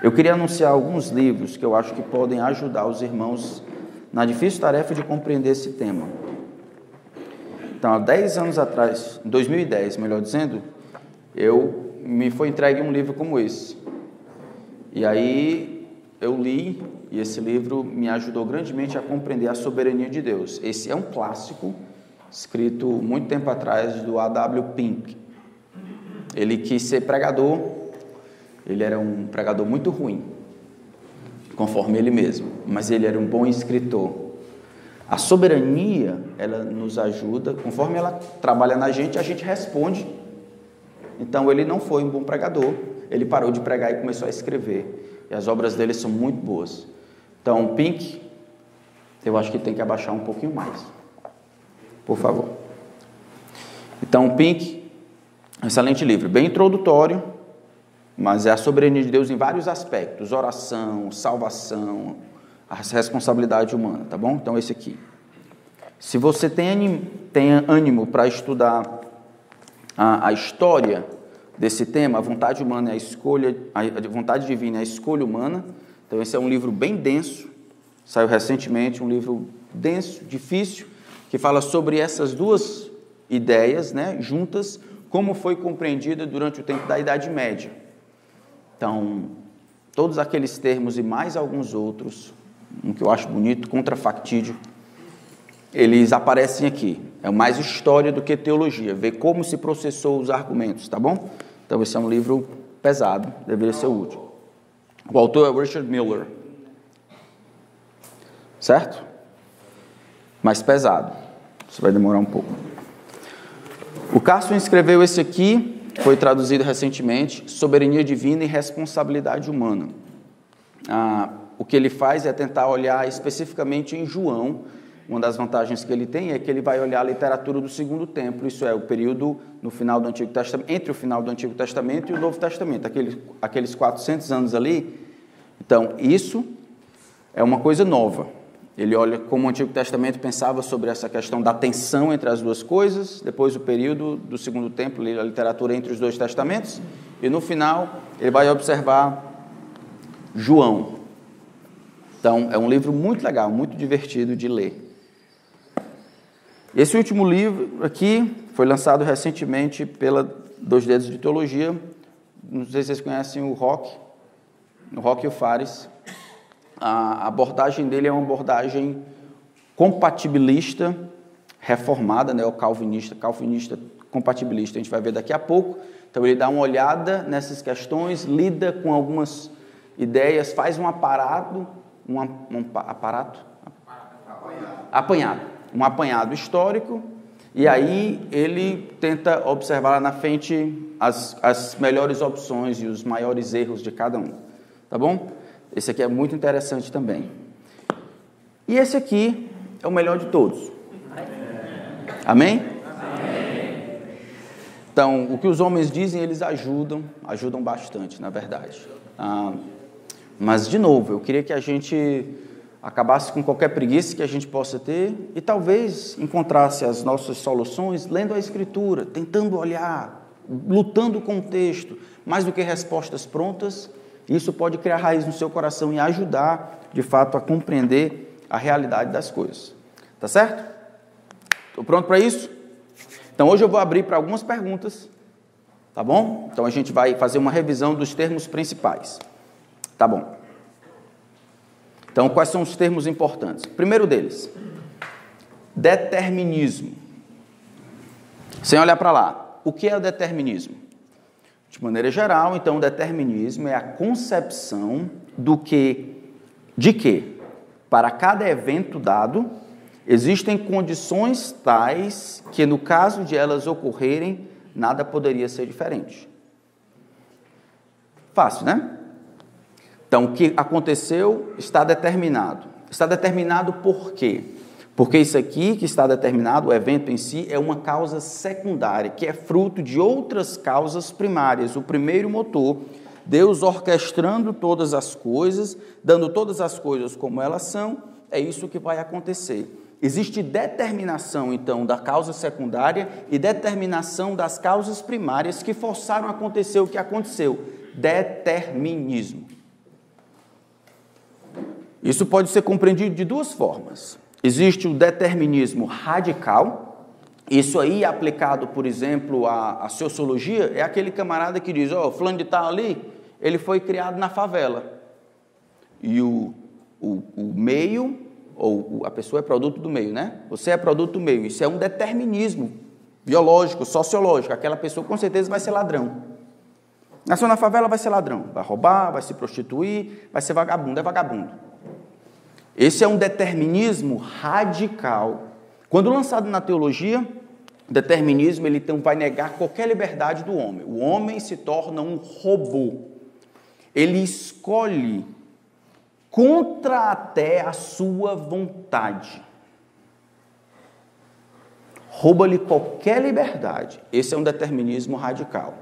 Eu queria anunciar alguns livros que eu acho que podem ajudar os irmãos na difícil tarefa de compreender esse tema. Então, há 10 anos atrás, em 2010, melhor dizendo, eu me foi entregue um livro como esse. E aí eu li e esse livro me ajudou grandemente a compreender a soberania de Deus. Esse é um clássico escrito muito tempo atrás do A.W. Pink. Ele quis ser pregador, ele era um pregador muito ruim, conforme ele mesmo, mas ele era um bom escritor. A soberania, ela nos ajuda, conforme ela trabalha na gente, a gente responde. Então ele não foi um bom pregador, ele parou de pregar e começou a escrever. E as obras dele são muito boas. Então, Pink, eu acho que tem que abaixar um pouquinho mais. Por favor. Então, Pink, excelente livro, bem introdutório, mas é a soberania de Deus em vários aspectos: oração, salvação, a responsabilidade humana, tá bom? Então, esse aqui. Se você tem ânimo, tem ânimo para estudar a, a, história desse tema, a vontade humana é a escolha, a, vontade divina é a escolha humana, então, esse é um livro bem denso, saiu recentemente, um livro denso, difícil, que fala sobre essas duas ideias né, juntas, como foi compreendida durante o tempo da Idade Média. Então, todos aqueles termos e mais alguns outros, um que eu acho bonito, contrafactídio, eles aparecem aqui. É mais história do que teologia, ver como se processou os argumentos, tá bom? Então, esse é um livro pesado, deveria ser útil. O autor é Richard Miller. Certo? Mais pesado. Isso vai demorar um pouco. O Carson escreveu esse aqui, foi traduzido recentemente, Soberania Divina e Responsabilidade Humana. Ah, o que ele faz é tentar olhar especificamente em João. Uma das vantagens que ele tem é que ele vai olhar a literatura do segundo templo, isso é, o período no final do Antigo Testamento, entre o final do Antigo Testamento e o Novo Testamento, aqueles, aqueles 400 anos ali. Então, isso é uma coisa nova. Ele olha como o Antigo Testamento pensava sobre essa questão da tensão entre as duas coisas, depois o período do segundo templo, a literatura entre os dois testamentos, e no final ele vai observar João. Então, é um livro muito legal, muito divertido de ler. Esse último livro aqui foi lançado recentemente pela Dois Dedos de Teologia. Não sei se vocês conhecem o Rock, o Rock e o Fares. A abordagem dele é uma abordagem compatibilista, reformada, né, o calvinista, calvinista compatibilista. A gente vai ver daqui a pouco. Então ele dá uma olhada nessas questões, lida com algumas ideias, faz um aparato, um, um aparato, apanhado um apanhado histórico, e aí ele tenta observar lá na frente as, as melhores opções e os maiores erros de cada um. Tá bom? Esse aqui é muito interessante também. E esse aqui é o melhor de todos. Amém? Amém? Então, o que os homens dizem, eles ajudam, ajudam bastante, na verdade. Ah, mas, de novo, eu queria que a gente acabasse com qualquer preguiça que a gente possa ter e talvez encontrasse as nossas soluções lendo a Escritura, tentando olhar, lutando com o texto, mais do que respostas prontas. Isso pode criar raiz no seu coração e ajudar, de fato, a compreender a realidade das coisas. Tá certo? Estou pronto para isso? Então hoje eu vou abrir para algumas perguntas, tá bom? Então a gente vai fazer uma revisão dos termos principais. Tá bom. Então, quais são os termos importantes? Primeiro deles, determinismo. Sem olhar para lá, o que é o determinismo? De maneira geral, então, o determinismo é a concepção do que, de que, para cada evento dado, existem condições tais que, no caso de elas ocorrerem, nada poderia ser diferente. Fácil, né? Então, o que aconteceu está determinado. Está determinado por quê? Porque isso aqui que está determinado, o evento em si, é uma causa secundária, que é fruto de outras causas primárias. O primeiro motor, Deus orquestrando todas as coisas, dando todas as coisas como elas são, é isso que vai acontecer. Existe determinação, então, da causa secundária e determinação das causas primárias que forçaram acontecer o que aconteceu. Determinismo. Isso pode ser compreendido de duas formas. Existe o determinismo radical, isso aí aplicado, por exemplo, à, à sociologia, é aquele camarada que diz, ó, oh, fulano de tal ali, ele foi criado na favela. E o, o, o meio, ou a pessoa é produto do meio, né? Você é produto do meio. Isso é um determinismo biológico, sociológico. Aquela pessoa com certeza vai ser ladrão. Nasceu na favela, vai ser ladrão. Vai roubar, vai se prostituir, vai ser vagabundo, é vagabundo. Esse é um determinismo radical. Quando lançado na teologia, determinismo ele então vai negar qualquer liberdade do homem. O homem se torna um robô. Ele escolhe contra até a sua vontade. Rouba-lhe qualquer liberdade. Esse é um determinismo radical.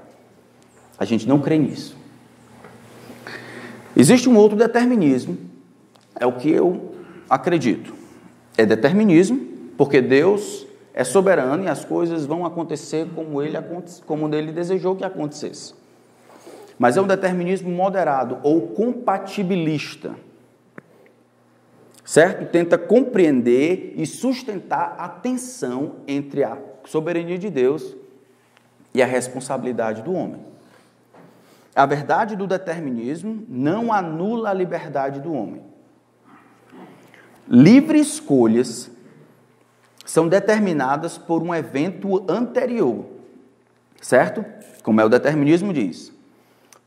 A gente não crê nisso. Existe um outro determinismo, é o que eu acredito. É determinismo, porque Deus é soberano e as coisas vão acontecer como ele, como ele desejou que acontecesse. Mas é um determinismo moderado ou compatibilista certo? Tenta compreender e sustentar a tensão entre a soberania de Deus e a responsabilidade do homem. A verdade do determinismo não anula a liberdade do homem. Livre escolhas são determinadas por um evento anterior, certo? Como é o determinismo diz.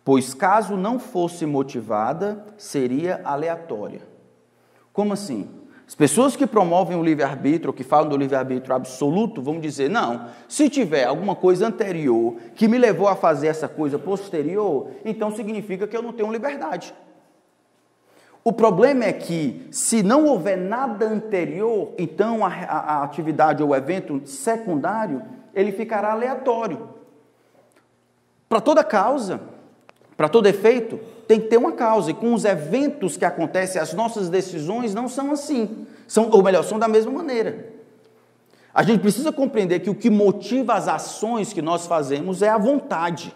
Pois caso não fosse motivada, seria aleatória. Como assim? As pessoas que promovem o livre-arbítrio, que falam do livre-arbítrio absoluto, vão dizer: não, se tiver alguma coisa anterior que me levou a fazer essa coisa posterior, então significa que eu não tenho liberdade. O problema é que, se não houver nada anterior, então a, a, a atividade ou evento secundário, ele ficará aleatório. Para toda causa, para todo efeito, tem que ter uma causa. E com os eventos que acontecem, as nossas decisões não são assim. São, ou melhor, são da mesma maneira. A gente precisa compreender que o que motiva as ações que nós fazemos é a vontade.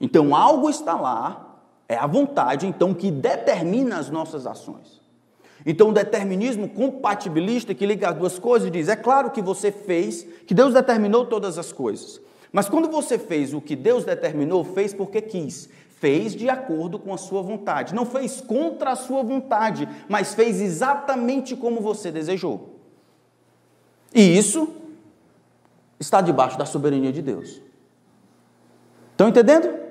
Então, algo está lá, é a vontade, então, que determina as nossas ações. Então, o determinismo compatibilista que liga as duas coisas diz: é claro que você fez, que Deus determinou todas as coisas. Mas quando você fez o que Deus determinou, fez porque quis fez de acordo com a sua vontade. Não fez contra a sua vontade, mas fez exatamente como você desejou. E isso está debaixo da soberania de Deus. Estão entendendo?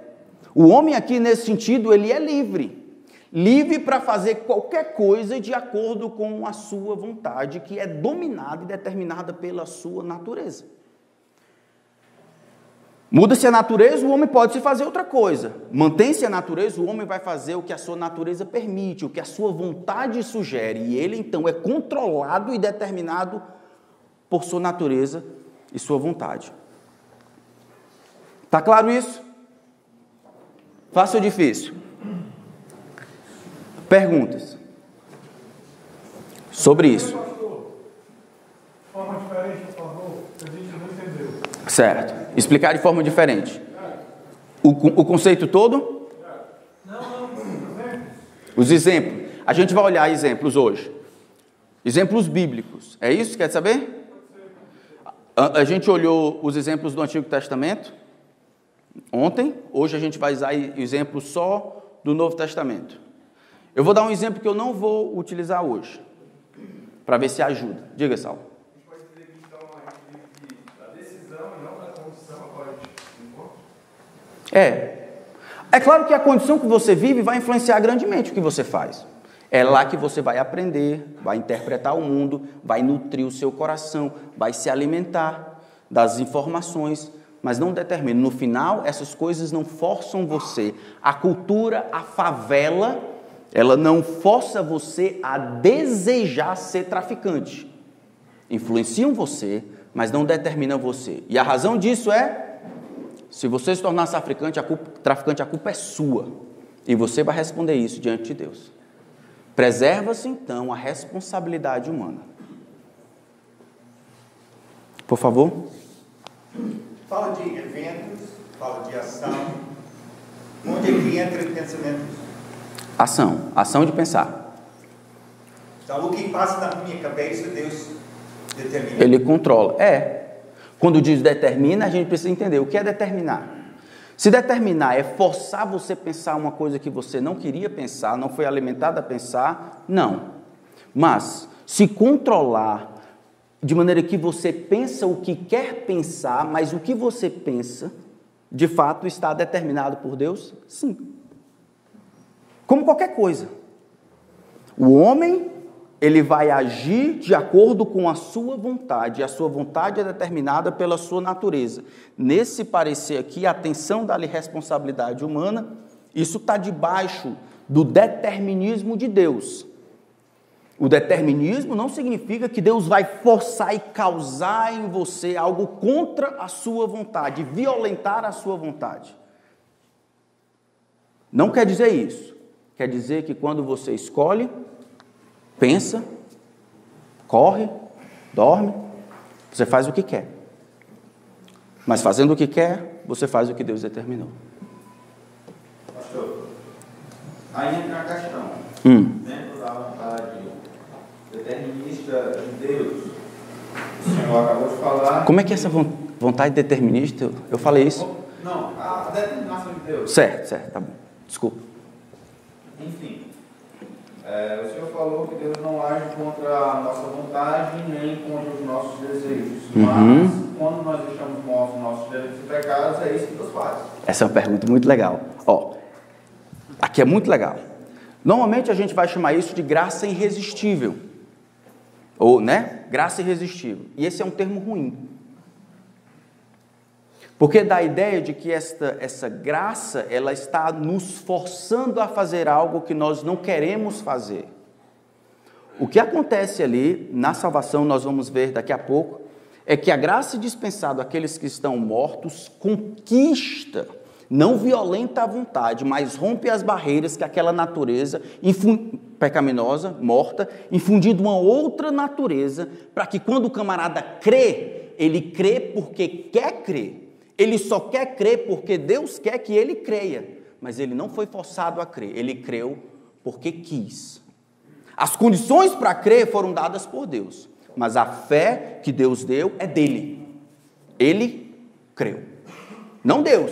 O homem aqui nesse sentido, ele é livre. Livre para fazer qualquer coisa de acordo com a sua vontade, que é dominada e determinada pela sua natureza. Muda-se a natureza, o homem pode se fazer outra coisa. Mantém-se a natureza, o homem vai fazer o que a sua natureza permite, o que a sua vontade sugere. E ele então é controlado e determinado por sua natureza e sua vontade. Está claro isso? Fácil ou difícil? Perguntas sobre isso. Forma diferente, por favor, a gente não entendeu. Certo. Explicar de forma diferente. O, o conceito todo? Os exemplos. A gente vai olhar exemplos hoje. Exemplos bíblicos. É isso? Quer saber? A, a gente olhou os exemplos do Antigo Testamento ontem. Hoje a gente vai usar exemplos só do Novo Testamento. Eu vou dar um exemplo que eu não vou utilizar hoje, para ver se ajuda. Diga, Sal. É. É claro que a condição que você vive vai influenciar grandemente o que você faz. É lá que você vai aprender, vai interpretar o mundo, vai nutrir o seu coração, vai se alimentar das informações, mas não determina. No final, essas coisas não forçam você. A cultura, a favela, ela não força você a desejar ser traficante. Influenciam você, mas não determinam você. E a razão disso é se você se tornar traficante, a culpa, traficante, a culpa é sua. E você vai responder isso diante de Deus. Preserva-se então a responsabilidade humana. Por favor. Fala de eventos, fala de ação. Onde é que entra o pensamento? Ação, ação de pensar. Então, o que passa na minha cabeça, Deus determina. Ele controla. É. Quando diz determina, a gente precisa entender o que é determinar. Se determinar é forçar você a pensar uma coisa que você não queria pensar, não foi alimentado a pensar, não. Mas se controlar de maneira que você pensa o que quer pensar, mas o que você pensa, de fato está determinado por Deus? Sim. Como qualquer coisa. O homem, ele vai agir de acordo com a sua vontade, a sua vontade é determinada pela sua natureza. Nesse parecer aqui, a atenção da responsabilidade humana, isso está debaixo do determinismo de Deus. O determinismo não significa que Deus vai forçar e causar em você algo contra a sua vontade, violentar a sua vontade. Não quer dizer isso. Quer dizer que quando você escolhe, pensa, corre, dorme, você faz o que quer. Mas fazendo o que quer, você faz o que Deus determinou. Pastor, aí entra a questão. Hum. Vontade determinista de Deus, o Senhor acabou de falar. Como é que é essa vontade determinista? Eu falei isso? Não, a determinação de Deus. Certo, certo, tá bom. Desculpa. Enfim, é, o Senhor falou que Deus não age contra a nossa vontade nem contra os nossos desejos. Uhum. Mas quando nós deixamos mortos nossos delitos e pecados, é isso que Deus faz. Essa é uma pergunta muito legal. Ó, aqui é muito legal. Normalmente a gente vai chamar isso de graça irresistível. Ou, né? Graça irresistível. E esse é um termo ruim. Porque dá a ideia de que esta, essa graça, ela está nos forçando a fazer algo que nós não queremos fazer. O que acontece ali na salvação, nós vamos ver daqui a pouco, é que a graça dispensada àqueles que estão mortos conquista, não violenta a vontade, mas rompe as barreiras que aquela natureza pecaminosa, morta, infundindo uma outra natureza, para que quando o camarada crê, ele crê porque quer crer. Ele só quer crer porque Deus quer que ele creia, mas ele não foi forçado a crer, ele creu porque quis. As condições para crer foram dadas por Deus, mas a fé que Deus deu é dele. Ele creu, não Deus.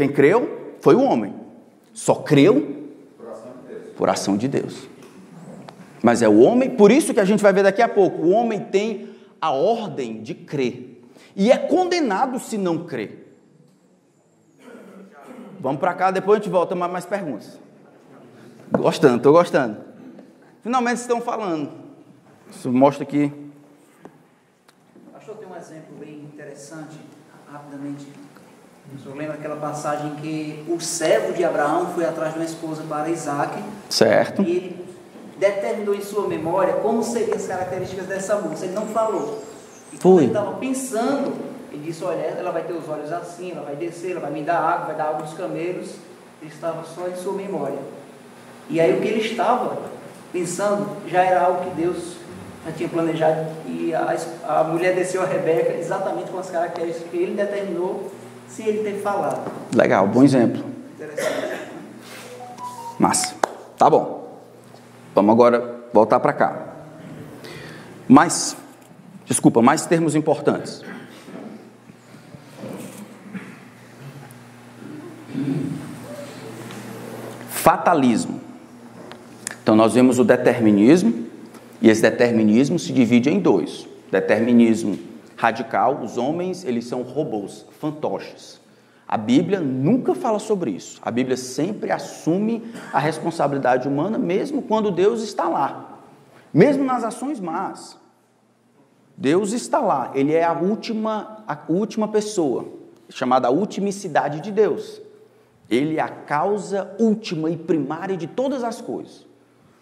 Quem creu foi o homem, só creu por ação de Deus. Mas é o homem, por isso que a gente vai ver daqui a pouco, o homem tem a ordem de crer e é condenado se não crer. Vamos para cá, depois a gente volta mais, mais perguntas. Gostando, estou gostando. Finalmente estão falando. Isso mostra que. Pastor, tem um exemplo bem interessante, rapidamente. O senhor lembra aquela passagem que o servo de Abraão foi atrás de uma esposa para Isaac? Certo. E ele determinou em sua memória como seriam as características dessa moça. Ele não falou. E Foi. ele estava pensando, ele disse: Olha, ela vai ter os olhos assim, ela vai descer, ela vai me dar água, vai dar água aos camelos. Ele estava só em sua memória. E aí o que ele estava pensando já era algo que Deus já tinha planejado. E a, a mulher desceu a Rebeca exatamente com as características que ele determinou, se ele ter falado. Legal, bom exemplo. Interessante. Massa. Tá bom. Vamos agora voltar para cá. Mais, desculpa, mais termos importantes. Fatalismo. Então nós vemos o determinismo, e esse determinismo se divide em dois. Determinismo radical, os homens, eles são robôs, fantoches. A Bíblia nunca fala sobre isso. A Bíblia sempre assume a responsabilidade humana, mesmo quando Deus está lá. Mesmo nas ações más. Deus está lá. Ele é a última, a última pessoa, chamada a ultimicidade de Deus. Ele é a causa última e primária de todas as coisas.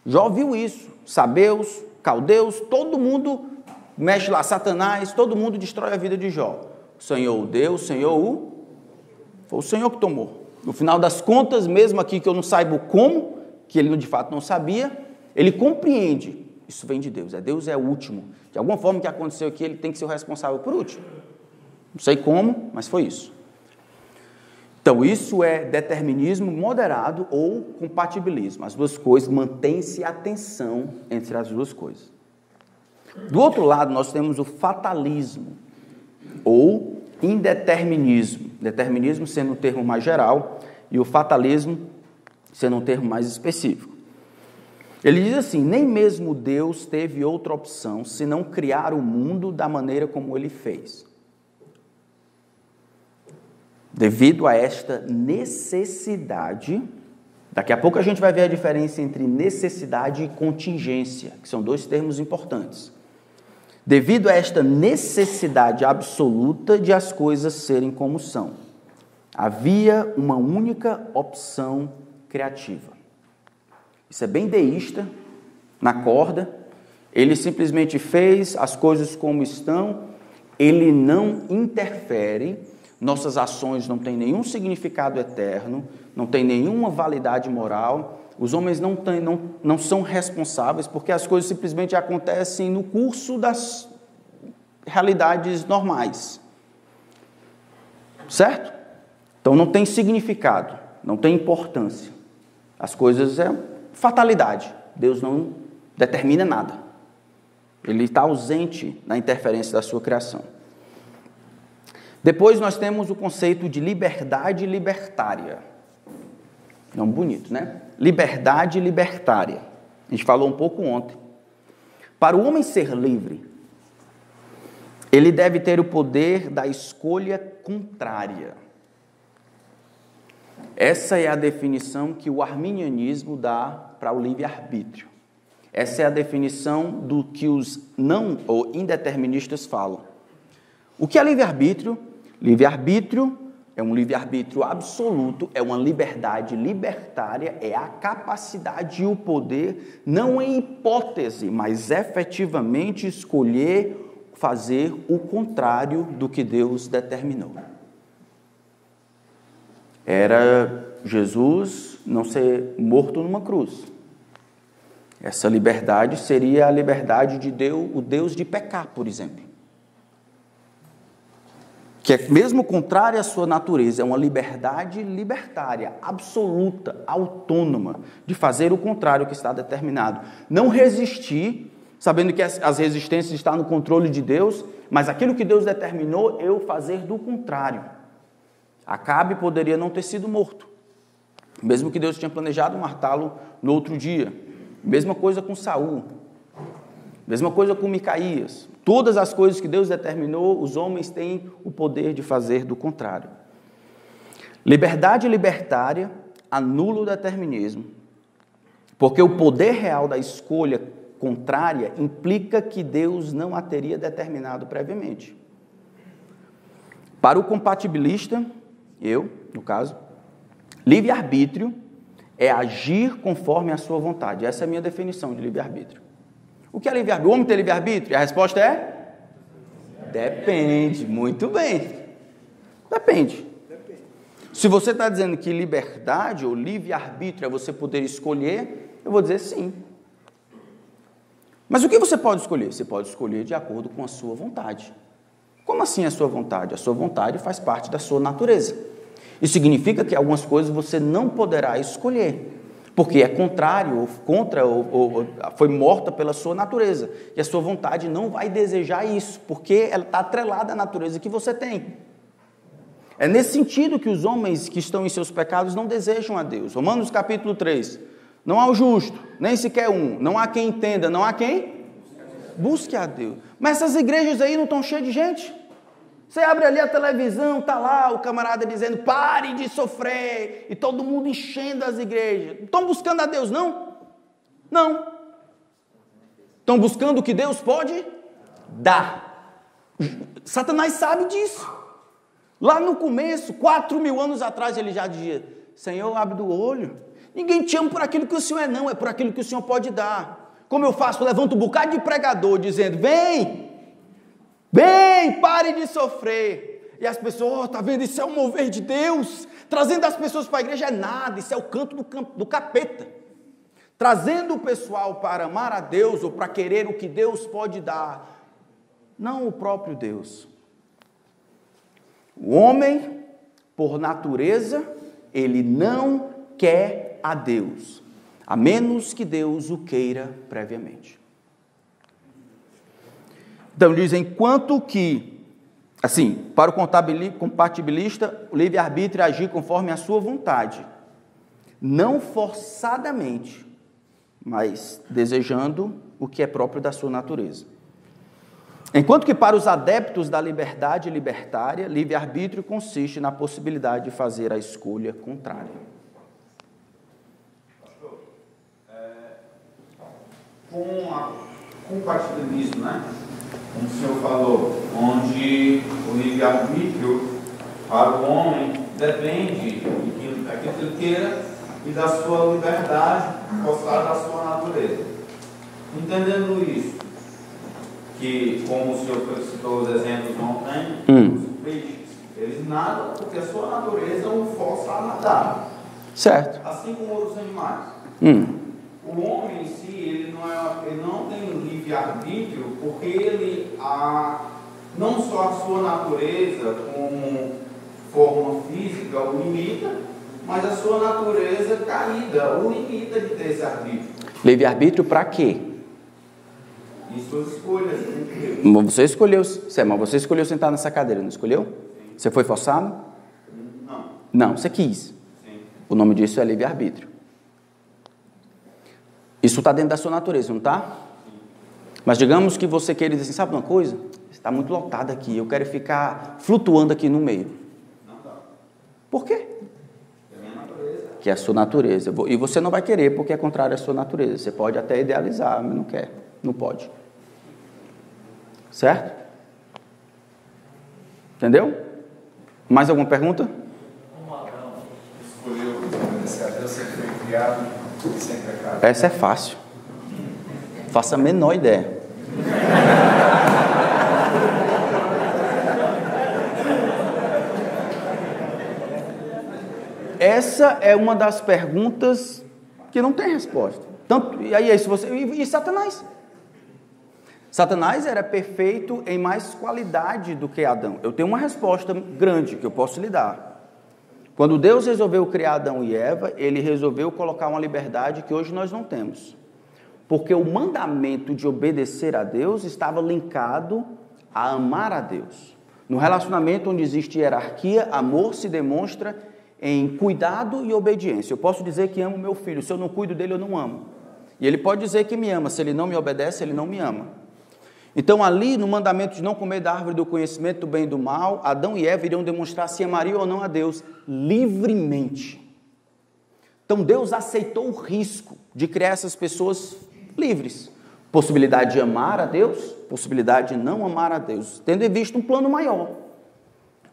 Já ouviu isso? Sabeus, caldeus, todo mundo mexe lá, Satanás, todo mundo destrói a vida de Jó. O Senhor o deu, o Senhor o foi o Senhor que tomou. No final das contas, mesmo aqui que eu não saiba como, que ele de fato não sabia, ele compreende. Isso vem de Deus. É Deus é o último. De alguma forma que aconteceu aqui, ele tem que ser o responsável por último. Não sei como, mas foi isso. Então, isso é determinismo moderado ou compatibilismo. As duas coisas, mantém-se a tensão entre as duas coisas. Do outro lado, nós temos o fatalismo ou indeterminismo. Determinismo sendo um termo mais geral e o fatalismo sendo um termo mais específico. Ele diz assim: nem mesmo Deus teve outra opção senão criar o mundo da maneira como ele fez. Devido a esta necessidade, daqui a pouco a gente vai ver a diferença entre necessidade e contingência, que são dois termos importantes. Devido a esta necessidade absoluta de as coisas serem como são, havia uma única opção criativa. Isso é bem deísta, na corda. Ele simplesmente fez as coisas como estão, ele não interfere, nossas ações não têm nenhum significado eterno, não têm nenhuma validade moral, os homens não, não, não são responsáveis porque as coisas simplesmente acontecem no curso das realidades normais. Certo? Então não tem significado, não tem importância. As coisas é fatalidade. Deus não determina nada. Ele está ausente na interferência da sua criação. Depois nós temos o conceito de liberdade libertária. Não bonito, né? Liberdade libertária. A gente falou um pouco ontem. Para o homem ser livre, ele deve ter o poder da escolha contrária. Essa é a definição que o arminianismo dá para o livre-arbítrio. Essa é a definição do que os não ou indeterministas falam. O que é livre-arbítrio? Livre-arbítrio é um livre-arbítrio absoluto, é uma liberdade libertária, é a capacidade e o poder, não em hipótese, mas efetivamente escolher fazer o contrário do que Deus determinou era Jesus não ser morto numa cruz. Essa liberdade seria a liberdade de Deus, o Deus de pecar, por exemplo. Que é mesmo contrária à sua natureza, é uma liberdade libertária, absoluta, autônoma, de fazer o contrário que está determinado. Não resistir, sabendo que as resistências estão no controle de Deus, mas aquilo que Deus determinou, eu fazer do contrário. Acabe poderia não ter sido morto, mesmo que Deus tinha planejado matá-lo no outro dia. Mesma coisa com Saul. Mesma coisa com Micaías. Todas as coisas que Deus determinou, os homens têm o poder de fazer do contrário. Liberdade libertária anula o determinismo, porque o poder real da escolha contrária implica que Deus não a teria determinado previamente. Para o compatibilista, eu, no caso, livre-arbítrio é agir conforme a sua vontade. Essa é a minha definição de livre-arbítrio. O que é livre-arbítrio? O homem tem livre-arbítrio? A resposta é? Depende. Muito bem. Depende. Se você está dizendo que liberdade ou livre-arbítrio é você poder escolher, eu vou dizer sim. Mas o que você pode escolher? Você pode escolher de acordo com a sua vontade. Como assim a sua vontade? A sua vontade faz parte da sua natureza. Isso significa que algumas coisas você não poderá escolher, porque é contrário, ou contra, ou, ou foi morta pela sua natureza. E a sua vontade não vai desejar isso, porque ela está atrelada à natureza que você tem. É nesse sentido que os homens que estão em seus pecados não desejam a Deus. Romanos capítulo 3. Não há o justo, nem sequer um. Não há quem entenda, não há quem busque a Deus. Mas essas igrejas aí não estão cheias de gente? Você abre ali a televisão, tá lá o camarada dizendo: pare de sofrer, e todo mundo enchendo as igrejas. Estão buscando a Deus, não? Não. Estão buscando o que Deus pode dar. Satanás sabe disso. Lá no começo, quatro mil anos atrás, ele já dizia: Senhor, abre do olho. Ninguém te ama por aquilo que o Senhor é, não, é por aquilo que o Senhor pode dar. Como eu faço? Levanto um bocado de pregador dizendo: Vem, Bem, pare de sofrer. E as pessoas, oh, tá vendo? Isso é o mover de Deus. Trazendo as pessoas para a igreja é nada, isso é o canto do, do capeta. Trazendo o pessoal para amar a Deus ou para querer o que Deus pode dar, não o próprio Deus. O homem por natureza, ele não quer a Deus, a menos que Deus o queira previamente. Então diz, enquanto que, assim, para o compatibilista, o livre-arbítrio é agir conforme a sua vontade, não forçadamente, mas desejando o que é próprio da sua natureza. Enquanto que para os adeptos da liberdade libertária, livre-arbítrio consiste na possibilidade de fazer a escolha contrária. Pastor, é, com a compatibilismo, né? Como o senhor falou, onde o livre-arbítrio para o homem depende daquilo que ele queira e da sua liberdade, forçada da sua natureza. Entendendo isso, que, como o senhor citou os exemplos ontem, hum. os peixes, eles nadam porque a sua natureza o força a nadar. Certo. Assim como outros animais. Hum. O homem em si, ele não, é, ele não tem livre-arbítrio porque ele, a, não só a sua natureza como forma física o limita, mas a sua natureza caída o limita de ter esse arbítrio. Livre-arbítrio para quê? Suas escolhas. Você escolheu, mas você escolheu sentar nessa cadeira, não escolheu? Sim. Você foi forçado? Não. Não, você quis. Sim. O nome disso é livre-arbítrio. Isso está dentro da sua natureza, não está? Mas digamos que você queira dizer assim, sabe uma coisa? Está muito lotado aqui, eu quero ficar flutuando aqui no meio. Por quê? Que é a sua natureza. E você não vai querer porque é contrário à sua natureza. Você pode até idealizar, mas não quer. Não pode. Certo? Entendeu? Mais alguma pergunta? Como Adão escolheu obedecer a Deus, sempre foi criado. Essa é fácil. Faça a menor ideia. Essa é uma das perguntas que não tem resposta. Tanto, e aí, se você, e, e Satanás? Satanás era perfeito em mais qualidade do que Adão. Eu tenho uma resposta grande que eu posso lhe dar. Quando Deus resolveu criar Adão e Eva, ele resolveu colocar uma liberdade que hoje nós não temos. Porque o mandamento de obedecer a Deus estava linkado a amar a Deus. No relacionamento onde existe hierarquia, amor se demonstra em cuidado e obediência. Eu posso dizer que amo meu filho, se eu não cuido dele, eu não amo. E ele pode dizer que me ama, se ele não me obedece, ele não me ama. Então, ali no mandamento de não comer da árvore do conhecimento do bem e do mal, Adão e Eva iriam demonstrar se amariam ou não a Deus livremente. Então, Deus aceitou o risco de criar essas pessoas livres. Possibilidade de amar a Deus, possibilidade de não amar a Deus, tendo em vista um plano maior.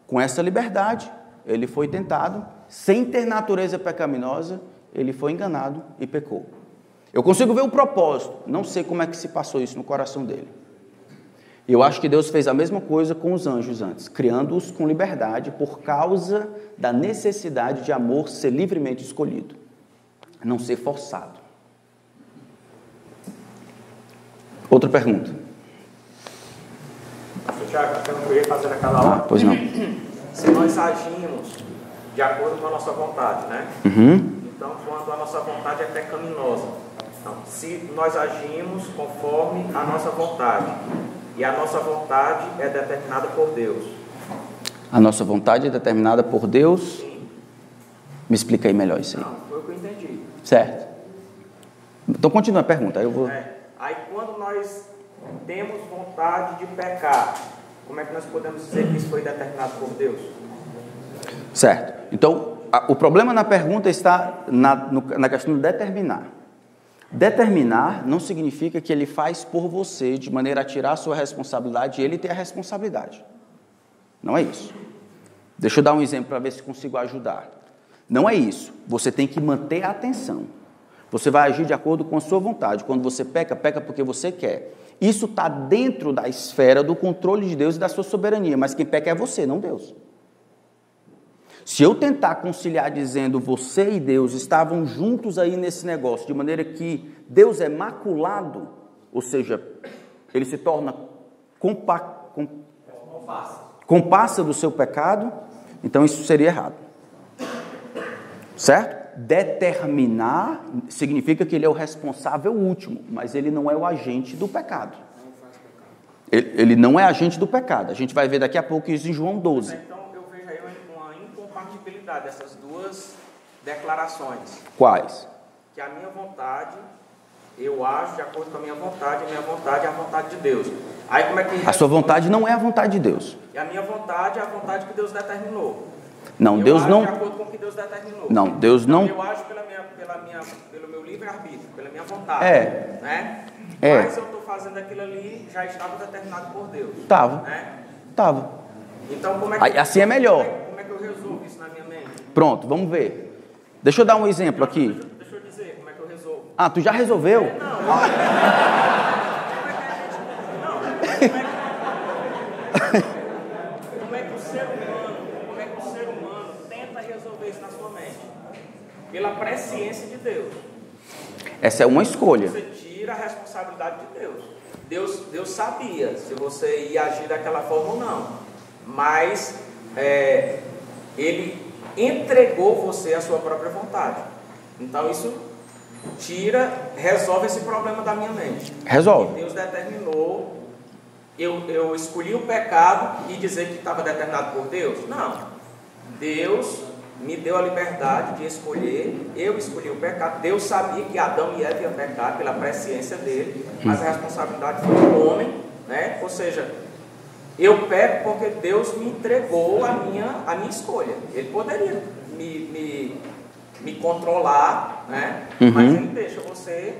Com essa liberdade, ele foi tentado, sem ter natureza pecaminosa, ele foi enganado e pecou. Eu consigo ver o propósito, não sei como é que se passou isso no coração dele. E eu acho que Deus fez a mesma coisa com os anjos antes, criando-os com liberdade por causa da necessidade de amor ser livremente escolhido, não ser forçado. Outra pergunta. Pastor Tiago, eu não ia fazer naquela hora. Ah, pois não. Se nós agimos de acordo com a nossa vontade, né? Uhum. Então, quando a nossa vontade é pecaminosa. Então, se nós agimos conforme a nossa vontade, e a nossa vontade é determinada por Deus. A nossa vontade é determinada por Deus? Sim. Me explica aí melhor isso aí. Não, foi o que eu entendi. Certo. Então continua a pergunta. Eu vou... É, aí quando nós temos vontade de pecar, como é que nós podemos dizer que isso foi determinado por Deus? Certo. Então, a, o problema na pergunta está na, no, na questão de determinar. Determinar não significa que ele faz por você de maneira a tirar a sua responsabilidade e ele ter a responsabilidade. Não é isso. Deixa eu dar um exemplo para ver se consigo ajudar. Não é isso. Você tem que manter a atenção. Você vai agir de acordo com a sua vontade. Quando você peca, peca porque você quer. Isso está dentro da esfera do controle de Deus e da sua soberania, mas quem peca é você, não Deus. Se eu tentar conciliar dizendo você e Deus estavam juntos aí nesse negócio, de maneira que Deus é maculado, ou seja, ele se torna compa, com, compassa do seu pecado, Então isso seria errado. Certo? Determinar significa que ele é o responsável último, mas ele não é o agente do pecado. Ele, ele não é agente do pecado. A gente vai ver daqui a pouco isso em João 12. Então eu vejo aí uma dessas duas declarações. Quais? Que a minha vontade, eu ajo de acordo com a minha vontade, a minha vontade é a vontade de Deus. Aí como é que A sua vontade não é a vontade de Deus. E a minha vontade é a vontade que Deus determinou. Não, eu Deus não. de acordo com o que Deus determinou. Não, Deus Então, não. Eu ajo pela minha, pela minha, pelo meu livre-arbítrio, pela minha vontade. É. Né? É. Mas eu estou fazendo aquilo ali, já estava determinado por Deus. Tava. Né? Tava. Então, como é que, assim é melhor. Como é, como é que eu resolvo isso na minha mente? Pronto, vamos ver. Deixa eu dar um exemplo aqui. Deixa, eu dizer como é que eu resolvo. Ah, tu já resolveu? Não, como é que a gente. Não, é. Como é que o ser humano, como é que o ser humano tenta resolver isso na sua mente? Pela presciência de Deus. Essa é uma escolha. Você tira a responsabilidade de Deus. Deus, Deus sabia se você ia agir daquela forma ou não. Mas é, Ele entregou você à sua própria vontade. Então isso tira, resolve esse problema da minha mente. Resolve. Deus determinou, eu, eu escolhi o pecado e dizer que estava determinado por Deus? Não. Deus me deu a liberdade de escolher, eu escolhi o pecado. Deus sabia que Adão e Eva iam pecar pela presciência dele, mas a responsabilidade foi do homem, né? Ou seja, eu peco porque Deus me entregou a minha, a minha escolha. Ele poderia me, me, me controlar, né? Uhum. Mas ele deixa você.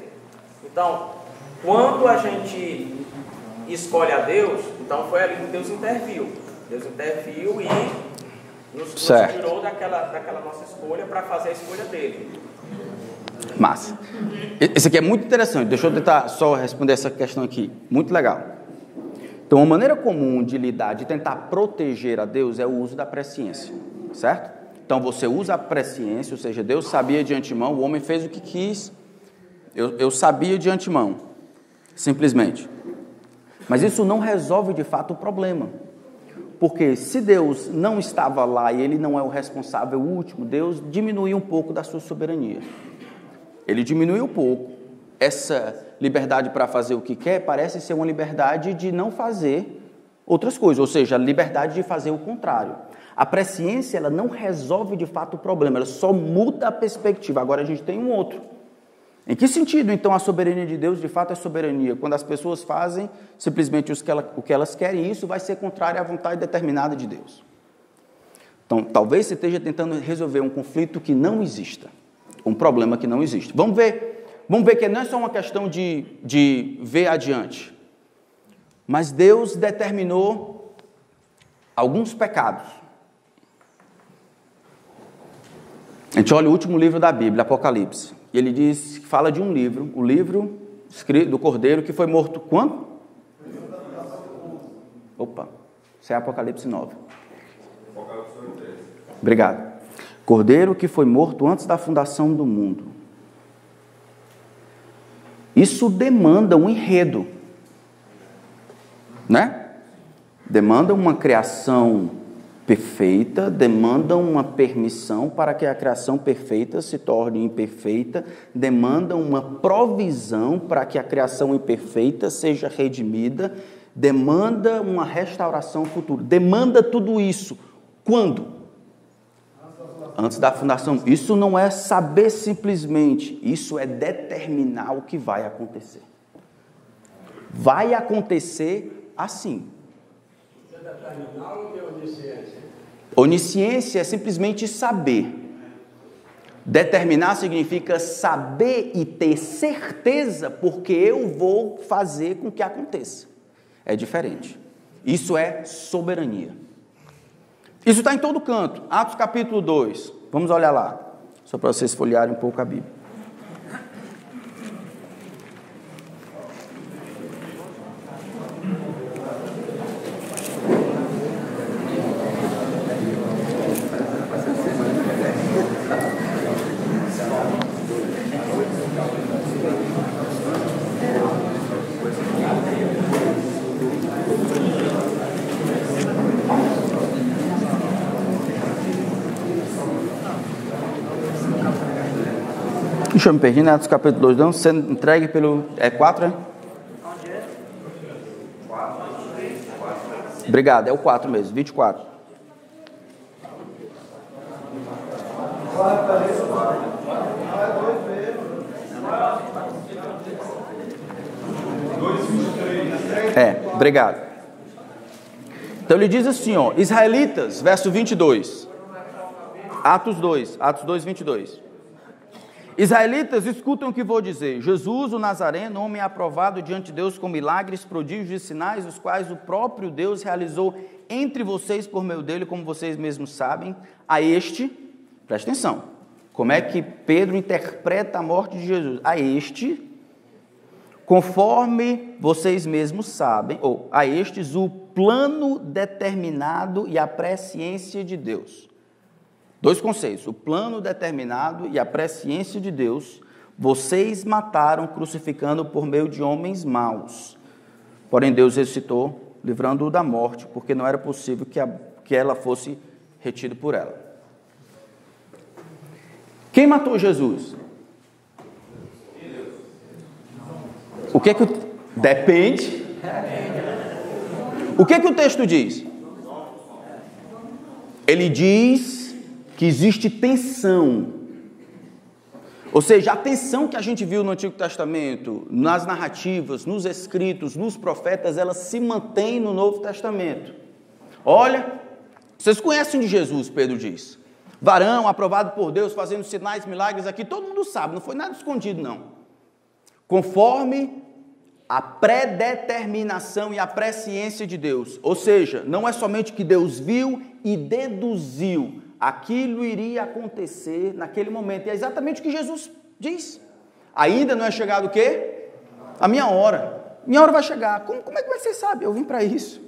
Então, quando a gente escolhe a Deus, então foi ali que Deus interviu. Deus interviu e nos, nos tirou daquela, daquela nossa escolha para fazer a escolha dele. Massa. Esse aqui é muito interessante. Deixa eu tentar só responder essa questão aqui. Muito legal. Então, uma maneira comum de lidar, de tentar proteger a Deus é o uso da presciência, certo? Então, você usa a presciência, ou seja, Deus sabia de antemão, o homem fez o que quis, eu, eu sabia de antemão, simplesmente. Mas isso não resolve de fato o problema. Porque se Deus não estava lá e ele não é o responsável último, Deus diminuiu um pouco da sua soberania. Ele diminuiu um pouco. Essa liberdade para fazer o que quer parece ser uma liberdade de não fazer outras coisas, ou seja, a liberdade de fazer o contrário. A presciência ela não resolve de fato o problema, ela só muda a perspectiva. Agora a gente tem um outro. Em que sentido, então, a soberania de Deus de fato é soberania? Quando as pessoas fazem simplesmente o que elas querem, isso vai ser contrário à vontade determinada de Deus. Então, talvez você esteja tentando resolver um conflito que não exista, um problema que não existe. Vamos ver, vamos ver que não é só uma questão de, de ver adiante, mas Deus determinou alguns pecados. A gente olha o último livro da Bíblia, Apocalipse. E ele diz, fala de um livro, o livro do Cordeiro que foi morto quando? Opa, isso é Apocalipse 9. Obrigado. Cordeiro que foi morto antes da fundação do mundo. Isso demanda um enredo, né? Demanda uma criação perfeita, demanda uma permissão para que a criação perfeita se torne imperfeita, demanda uma provisão para que a criação imperfeita seja redimida, demanda uma restauração futura, demanda tudo isso. Quando? Antes da fundação. Isso não é saber simplesmente, isso é determinar o que vai acontecer. Vai acontecer assim. Onisciência é simplesmente saber. Determinar significa saber e ter certeza porque eu vou fazer com que aconteça. É diferente. Isso é soberania. Isso está em todo canto. Atos capítulo 2. Vamos olhar lá. Só para vocês folhearem um pouco a Bíblia. Puxa, eu me perdi, né? Atos capítulo 2, não, sendo entregue pelo. É 4, é? Onde é? Obrigado, é o 4 mesmo, 24. É, obrigado. Então ele diz assim, ó, Israelitas, verso 22. Atos 2, Atos 2, 22. Israelitas, escutam o que vou dizer. Jesus, o Nazareno, homem aprovado diante de Deus com milagres, prodígios e sinais, os quais o próprio Deus realizou entre vocês por meio dele, como vocês mesmos sabem. A este, preste atenção, como é que Pedro interpreta a morte de Jesus? A este, conforme vocês mesmos sabem, ou a estes, o plano determinado e a presciência de Deus. Dois conceitos: o plano determinado e a presciência de Deus. Vocês mataram crucificando por meio de homens maus. Porém, Deus ressuscitou, livrando-o da morte, porque não era possível que, a, que ela fosse retida por ela. Quem matou Jesus? O que é que o... depende? O que é que o texto diz? Ele diz que existe tensão. Ou seja, a tensão que a gente viu no Antigo Testamento, nas narrativas, nos escritos, nos profetas, ela se mantém no Novo Testamento. Olha, vocês conhecem de Jesus, Pedro diz. Varão, aprovado por Deus, fazendo sinais, milagres aqui, todo mundo sabe, não foi nada escondido, não. Conforme a predeterminação e a presciência de Deus. Ou seja, não é somente que Deus viu e deduziu, aquilo iria acontecer naquele momento. E é exatamente o que Jesus diz. Ainda não é chegado o quê? A minha hora. Minha hora vai chegar. Como, como é que você sabe? Eu vim para isso.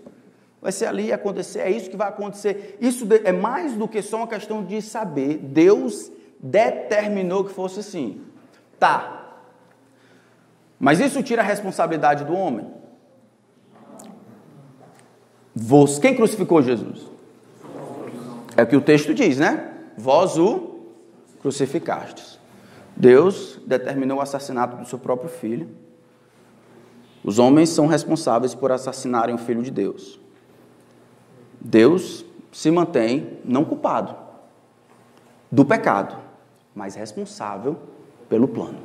Vai ser ali acontecer, é isso que vai acontecer. Isso é mais do que só uma questão de saber. Deus determinou que fosse assim. Tá. Mas isso tira a responsabilidade do homem. Quem crucificou Jesus? É o que o texto diz, né? Vós o crucificastes. Deus determinou o assassinato do seu próprio filho. Os homens são responsáveis por assassinarem o filho de Deus. Deus se mantém não culpado do pecado, mas responsável pelo plano.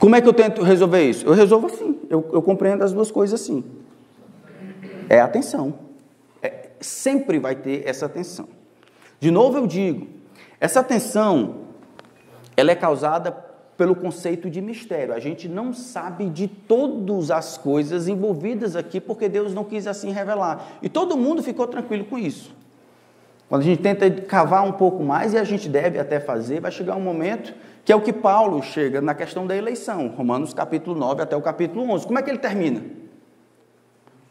Como é que eu tento resolver isso? Eu resolvo assim, eu, eu compreendo as duas coisas assim. É atenção sempre vai ter essa tensão. De novo eu digo, essa tensão ela é causada pelo conceito de mistério. A gente não sabe de todas as coisas envolvidas aqui porque Deus não quis assim revelar. E todo mundo ficou tranquilo com isso. Quando a gente tenta cavar um pouco mais, e a gente deve até fazer, vai chegar um momento que é o que Paulo chega na questão da eleição, Romanos capítulo 9 até o capítulo 11. Como é que ele termina?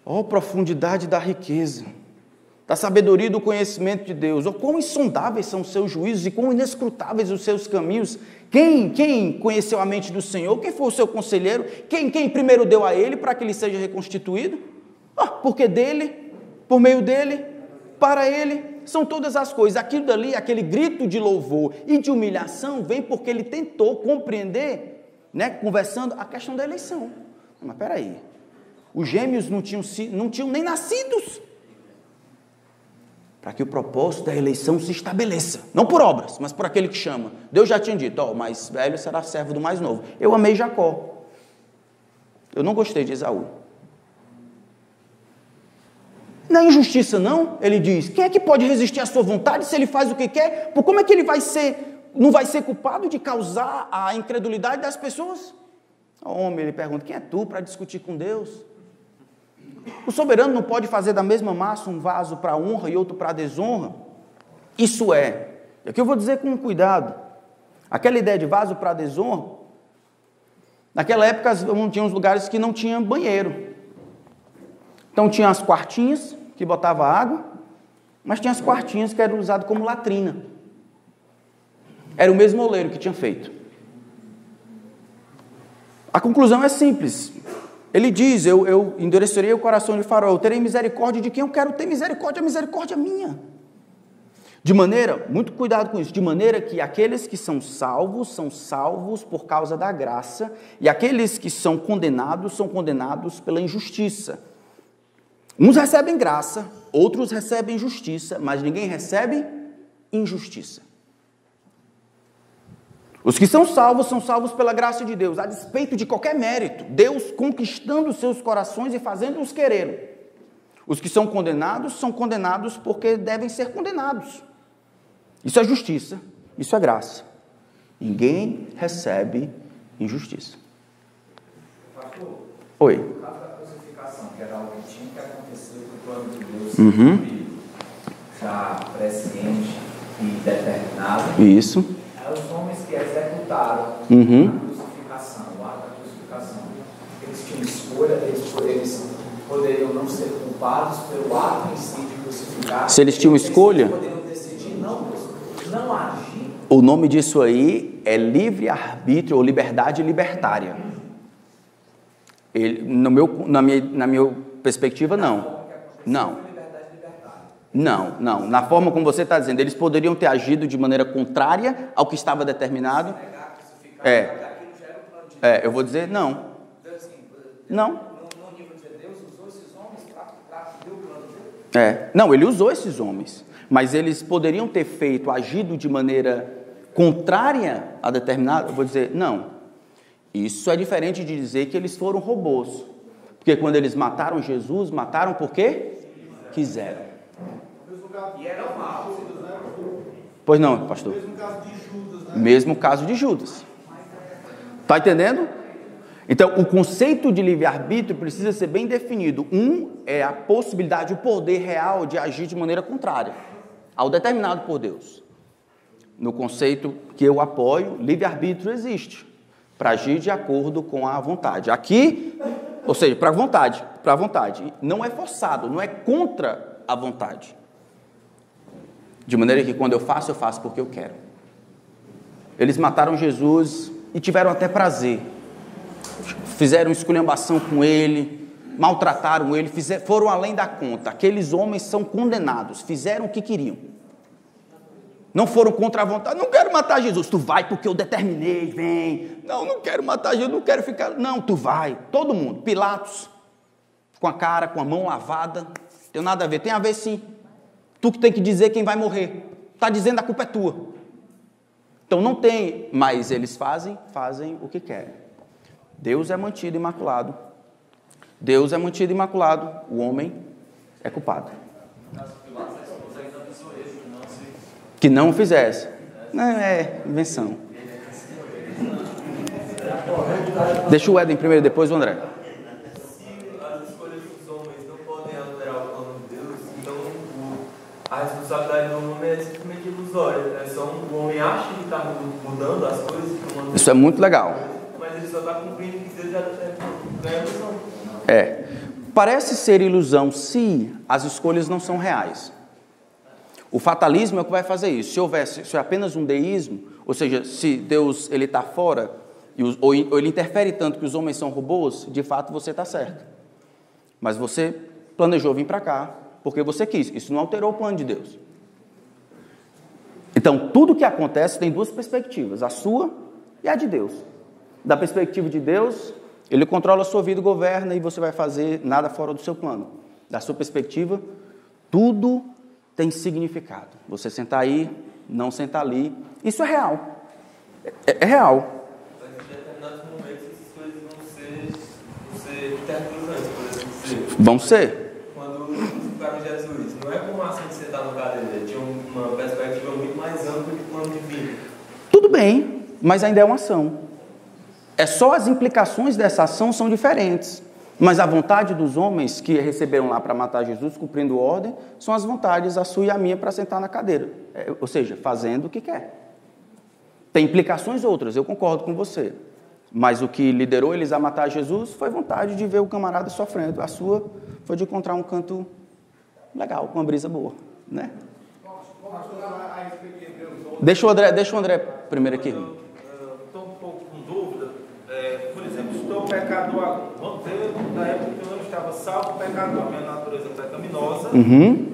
Oh, profundidade da riqueza da sabedoria e do conhecimento de Deus, ou quão insondáveis são os seus juízos e quão inescrutáveis os seus caminhos. Quem, quem conheceu a mente do Senhor? Quem foi o seu conselheiro? Quem, quem primeiro deu a ele para que ele seja reconstituído? Ah, porque dele, por meio dele, para ele, são todas as coisas. Aquilo dali, aquele grito de louvor e de humilhação, vem porque ele tentou compreender, né, conversando a questão da eleição. Mas peraí, os gêmeos não tinham, não tinham nem nascidos para que o propósito da eleição se estabeleça. Não por obras, mas por aquele que chama. Deus já tinha dito: ó, o mais velho será servo do mais novo. Eu amei Jacó. Eu não gostei de Esaú. É injustiça, não? Ele diz: quem é que pode resistir à sua vontade se ele faz o que quer? Por como é que ele vai ser, não vai ser culpado de causar a incredulidade das pessoas? O homem, ele pergunta: quem é tu para discutir com Deus? O soberano não pode fazer da mesma massa um vaso para honra e outro para desonra? Isso é. E aqui eu vou dizer com cuidado. Aquela ideia de vaso para desonra, naquela época tinha uns lugares que não tinha banheiro. Então tinha as quartinhas que botava água, mas tinha as quartinhas que eram usadas como latrina. Era o mesmo oleiro que tinha feito. A conclusão é simples. Ele diz: Eu, eu endurecerei o coração de Faraó, terei misericórdia de quem eu quero ter misericórdia, a misericórdia minha. De maneira, muito cuidado com isso, de maneira que aqueles que são salvos são salvos por causa da graça, e aqueles que são condenados são condenados pela injustiça. Uns recebem graça, outros recebem justiça, mas ninguém recebe injustiça. Os que são salvos são salvos pela graça de Deus, a despeito de qualquer mérito, Deus conquistando seus corações e fazendo-os querer. Os que são condenados são condenados porque devem ser condenados. Isso é justiça, isso é graça. Ninguém recebe injustiça. Pastor, Oi. no caso da crucificação, que era algo que tinha que acontecer com o plano de Deus, Uhum. já presciente e determinado, Isso. Os homens que executaram Uhum. a crucificação, o ato da crucificação, eles tinham escolha, eles, eles poderiam não ser culpados pelo ato em si de crucificar. Se eles tinham escolha? Eles poderiam decidir não, não agir. O nome disso aí é livre-arbítrio ou liberdade libertária. Ele, no meu, na, minha, na minha perspectiva, não. Não. Não, não. Na forma como você está dizendo, eles poderiam ter agido de maneira contrária ao que estava determinado. É. É, eu vou dizer não. Não. No nível de Deus, usou esses homens para cumprir o plano de Deus. É. Não, ele usou esses homens, mas eles poderiam ter feito, agido de maneira contrária a determinado. Eu vou dizer, não. Isso é diferente de dizer que eles foram robôs. Porque quando eles mataram Jesus, mataram porque quiseram. E era mal. Pois não, pastor? Mesmo caso de Judas, né? Mesmo caso de Judas. Está entendendo? Então, o conceito de livre-arbítrio precisa ser bem definido. Um é a possibilidade, o poder real de agir de maneira contrária ao determinado por Deus. No conceito que eu apoio, livre-arbítrio existe para agir de acordo com a vontade. Aqui, ou seja, para a vontade, para a vontade. Não é forçado, não é contra a vontade. De maneira que quando eu faço, eu faço porque eu quero. Eles mataram Jesus e tiveram até prazer. Fizeram esculhambação com ele, maltrataram ele, fizeram, foram além da conta. Aqueles homens são condenados, fizeram o que queriam. Não foram contra a vontade. Não quero matar Jesus. Tu vai porque eu determinei, vem. Não, não quero matar Jesus, não quero ficar. Não, tu vai. Todo mundo. Pilatos, com a cara, com a mão lavada. Tem nada a ver. Tem a ver sim. Tu que tem que dizer quem vai morrer. Está dizendo a culpa é tua. Então não tem, mas eles fazem, fazem o que querem. Deus é mantido imaculado. Deus é mantido imaculado. O homem é culpado. Que não fizesse. Não, é invenção. Deixa o Éden primeiro, depois o André. as escolhas dos homens não podem alterar o plano de Deus, então o- a responsabilidade do homem é simplesmente ilusória. É só um, o homem acha que está mudando as coisas, Isso é muito legal. mas ele só está cumprindo o que Deus já é ilusão. É. Parece ser ilusão se as escolhas não são reais. O fatalismo é o que vai fazer isso. Se houvesse, se é apenas um deísmo, ou seja, se Deus ele está fora e os- ou, ou ele interfere tanto que os homens são robôs, de fato você está certo. Mas você planejou vir para cá porque você quis. Isso não alterou o plano de Deus. Então, tudo que acontece tem duas perspectivas, a sua e a de Deus. Da perspectiva de Deus, ele controla a sua vida, governa e você vai fazer nada fora do seu plano. Da sua perspectiva, tudo tem significado. Você sentar aí, não sentar ali, isso é real. É, é real. Vão ser, vão ser intercruzantes, por assim dizer. Vão ser. Quando crucificaram Jesus, não é como assim de sentar no cadeira, tinha uma perspectiva muito mais ampla de plano divino. Tudo bem, mas ainda é uma ação. É só as implicações dessa ação são diferentes. Mas a vontade dos homens que receberam lá para matar Jesus, cumprindo ordem, são as vontades, a sua e a minha, para sentar na cadeira. É, ou seja, fazendo o que quer. Tem implicações outras, eu concordo com você. Mas o que liderou eles a matar Jesus foi vontade de ver o camarada sofrendo. A sua foi de encontrar um canto legal, com uma brisa boa. Né? Deixa o André, deixa o André primeiro aqui. Estou um pouco com dúvida. É, por exemplo, estou pecador. Vamos ter, na época que salvo, pecador, minha natureza pecaminosa. Uhum.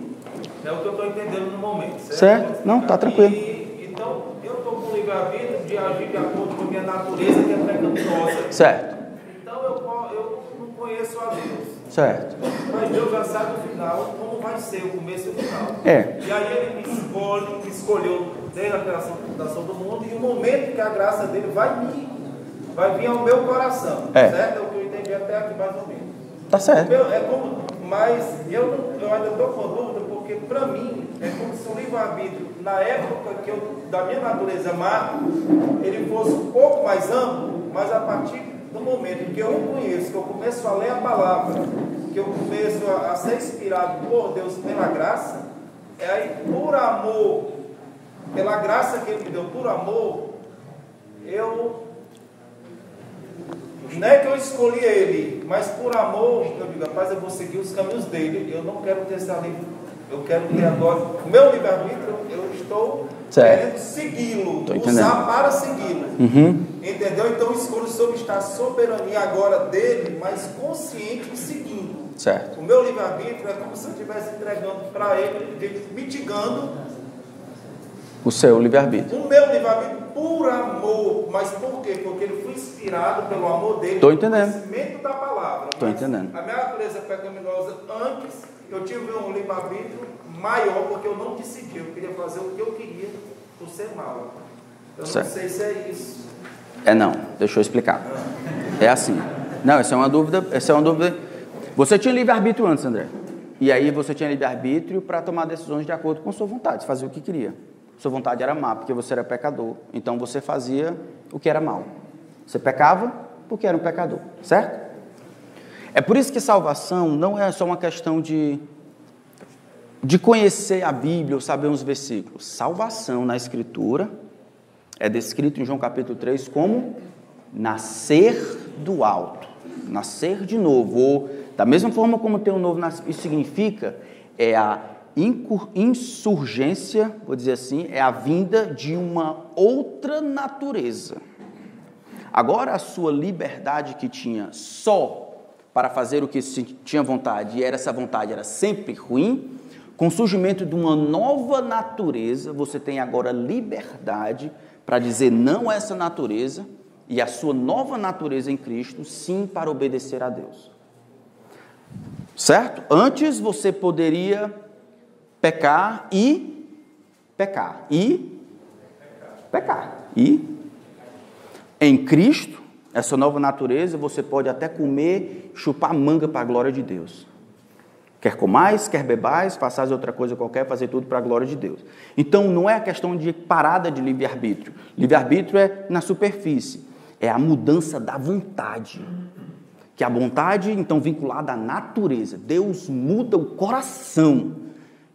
É o que eu estou entendendo no momento, certo? Certo? Não, tá tranquilo. E, então, eu estou com o livre-arbítrio de agir de acordo com a minha natureza, que é pecaminosa. Certo, Então, eu, eu não conheço a Deus. certo. Mas Deus já sabe o final, como vai ser o começo e o final. É, E aí ele me escolhe, me escolheu desde a criação da fundação do mundo, e o momento que a graça dele vai me, vai vir ao meu coração. É. Certo? É o que eu entendi até aqui mais ou menos. Tá certo. Meu, é como, mas eu, eu ainda estou com dúvida, porque para mim é como se o livre-arbítrio, na época que eu, da minha natureza má, ele fosse um pouco mais amplo, mas a partir do momento que eu o conheço, que eu começo a ler a palavra, que eu começo a, a ser inspirado por Deus pela graça, é aí por amor, pela graça que Ele me deu, por amor, eu não é que eu escolhi ele, mas por amor, eu digo, rapaz, eu vou seguir os caminhos dele. Eu não quero ter esse livre. Eu quero ter agora. O meu livre-arbítrio, eu estou Certo. querendo segui-lo, usar para segui-lo. Uhum. Entendeu? Então eu escolho sobre estar soberania agora dele, mas consciente e seguindo. Certo. O meu livre-arbítrio é como se eu estivesse entregando para ele mitigando O seu livre-arbítrio. o meu livramento por amor. Mas por quê? Porque ele foi inspirado pelo amor dele. Tô entendendo. conhecimento da palavra. Mas entendendo. A minha natureza pecaminosa antes, eu tive um livre-arbítrio maior, porque eu não decidi. Eu queria fazer o que eu queria por ser mal. Eu Certo. não sei se é isso. É não, deixa eu explicar. É assim. Não, essa é uma dúvida, essa é uma dúvida. Você tinha livre-arbítrio antes, André. E aí você tinha livre-arbítrio para tomar decisões de acordo com sua vontade, fazer o que queria. Sua vontade era má, porque você era pecador. Então você fazia o que era mal. Você pecava porque era um pecador, certo? É por isso que salvação não é só uma questão de de conhecer a Bíblia ou saber uns versículos. Salvação na escritura é descrito em João capítulo 3 como nascer do alto, nascer de novo, ou da mesma forma como ter um novo nascimento, isso significa é a insurgência, vou dizer assim, é a vinda de uma outra natureza. Agora a sua liberdade que tinha só para fazer o que se tinha vontade, e era essa vontade era sempre ruim, com o surgimento de uma nova natureza, você tem agora liberdade para dizer não a essa natureza e a sua nova natureza em Cristo, sim para obedecer a Deus. Certo? Antes você poderia pecar e pecar e pecar e em Cristo, essa nova natureza, você pode até comer, chupar manga para a glória de Deus. Quer comais, quer bebais, façais outra coisa qualquer, fazer tudo para a glória de Deus. Então não é a questão de parada de livre-arbítrio. Livre-arbítrio é na superfície, é a mudança da vontade. Que a vontade, então, vinculada à natureza. Deus muda o coração,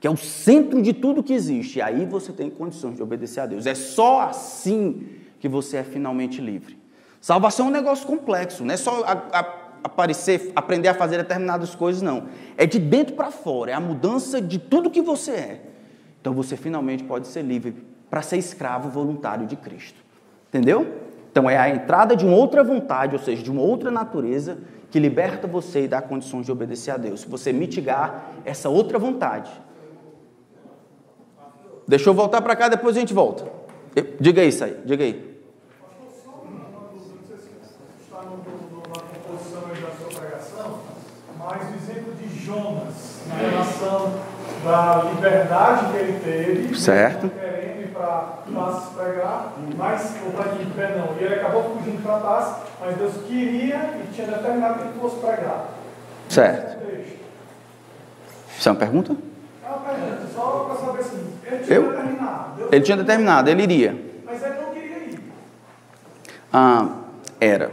que é o centro de tudo que existe. E aí você tem condições de obedecer a Deus. É só assim que você é finalmente livre. Salvação é um negócio complexo, não é só a- a- aparecer, aprender a fazer determinadas coisas, não. É de dentro para fora, é a mudança de tudo que você é. Então você finalmente pode ser livre para ser escravo voluntário de Cristo. Entendeu? Então é a entrada de uma outra vontade, ou seja, de uma outra natureza, que liberta você e dá condições de obedecer a Deus. Se você mitigar essa outra vontade. Deixa eu voltar para cá, depois a gente volta. Diga aí, Sai, diga aí. está no, no, na composição aí da sua pregação, mas o exemplo de Jonas, na relação da liberdade que ele teve, Certo. não querendo ir para Tarsis pregar, mas, ou para perdão, e ele acabou fugindo para Tarsis, mas Deus queria e tinha determinado que ele fosse pregar. Certo. Contexto. Isso é uma pergunta? É uma pergunta, só para saber assim, ele tinha Eu? Ele tinha determinado, ele iria. mas ele não queria ir. Ah, era.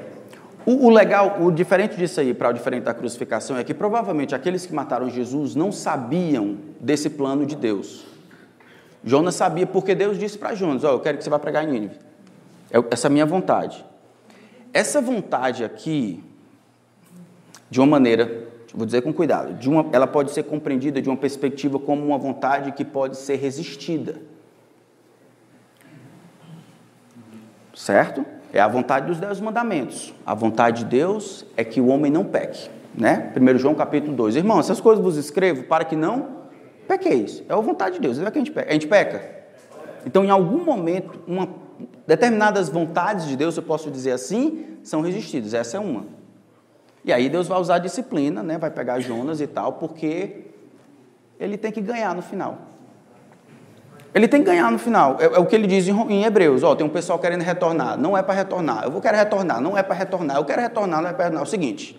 O, o legal, o diferente disso aí, para o diferente da crucificação, é que provavelmente aqueles que mataram Jesus não sabiam desse plano de Deus. Jonas sabia porque Deus disse para Jonas: Ó, eu quero que você vá pregar em Nínive. É essa é a minha vontade. Essa vontade aqui, de uma maneira, vou dizer com cuidado, de uma, ela pode ser compreendida de uma perspectiva como uma vontade que pode ser resistida. Certo? É a vontade dos dez mandamentos. A vontade de Deus é que o homem não peque. Né? 1 João capítulo 2. Irmão, essas coisas vos escrevo para que não pequeis. É a vontade de Deus. É que a gente peca. A gente peca. Então, em algum momento, uma, determinadas vontades de Deus, eu posso dizer assim, são resistidas. Essa é uma. E aí Deus vai usar a disciplina, né? vai pegar Jonas e tal, porque ele tem que ganhar no final. Ele tem que ganhar no final. É, é o que ele diz em, em Hebreus. Ó, tem um pessoal querendo retornar. Não é para retornar. Eu vou querer retornar. Não é para retornar. Eu quero retornar. Não é para retornar. É o seguinte.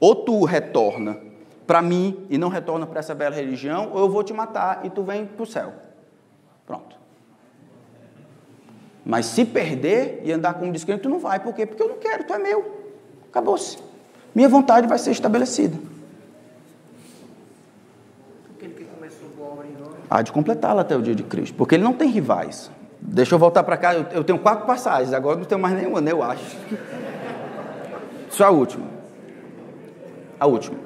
Ou tu retorna para mim e não retorna para essa bela religião, ou eu vou te matar e tu vem para o céu. Pronto. Mas se perder e andar como descrente, tu não vai. Por quê? Porque eu não quero, tu é meu. Acabou-se. Minha vontade vai ser estabelecida. Aquele que começou boa obra em nós. Há de completá-la até o dia de Cristo, porque ele não tem rivais. Deixa eu voltar para cá, eu, eu tenho quatro passagens, agora não tenho mais nenhuma, né, eu acho. Só a última. A última.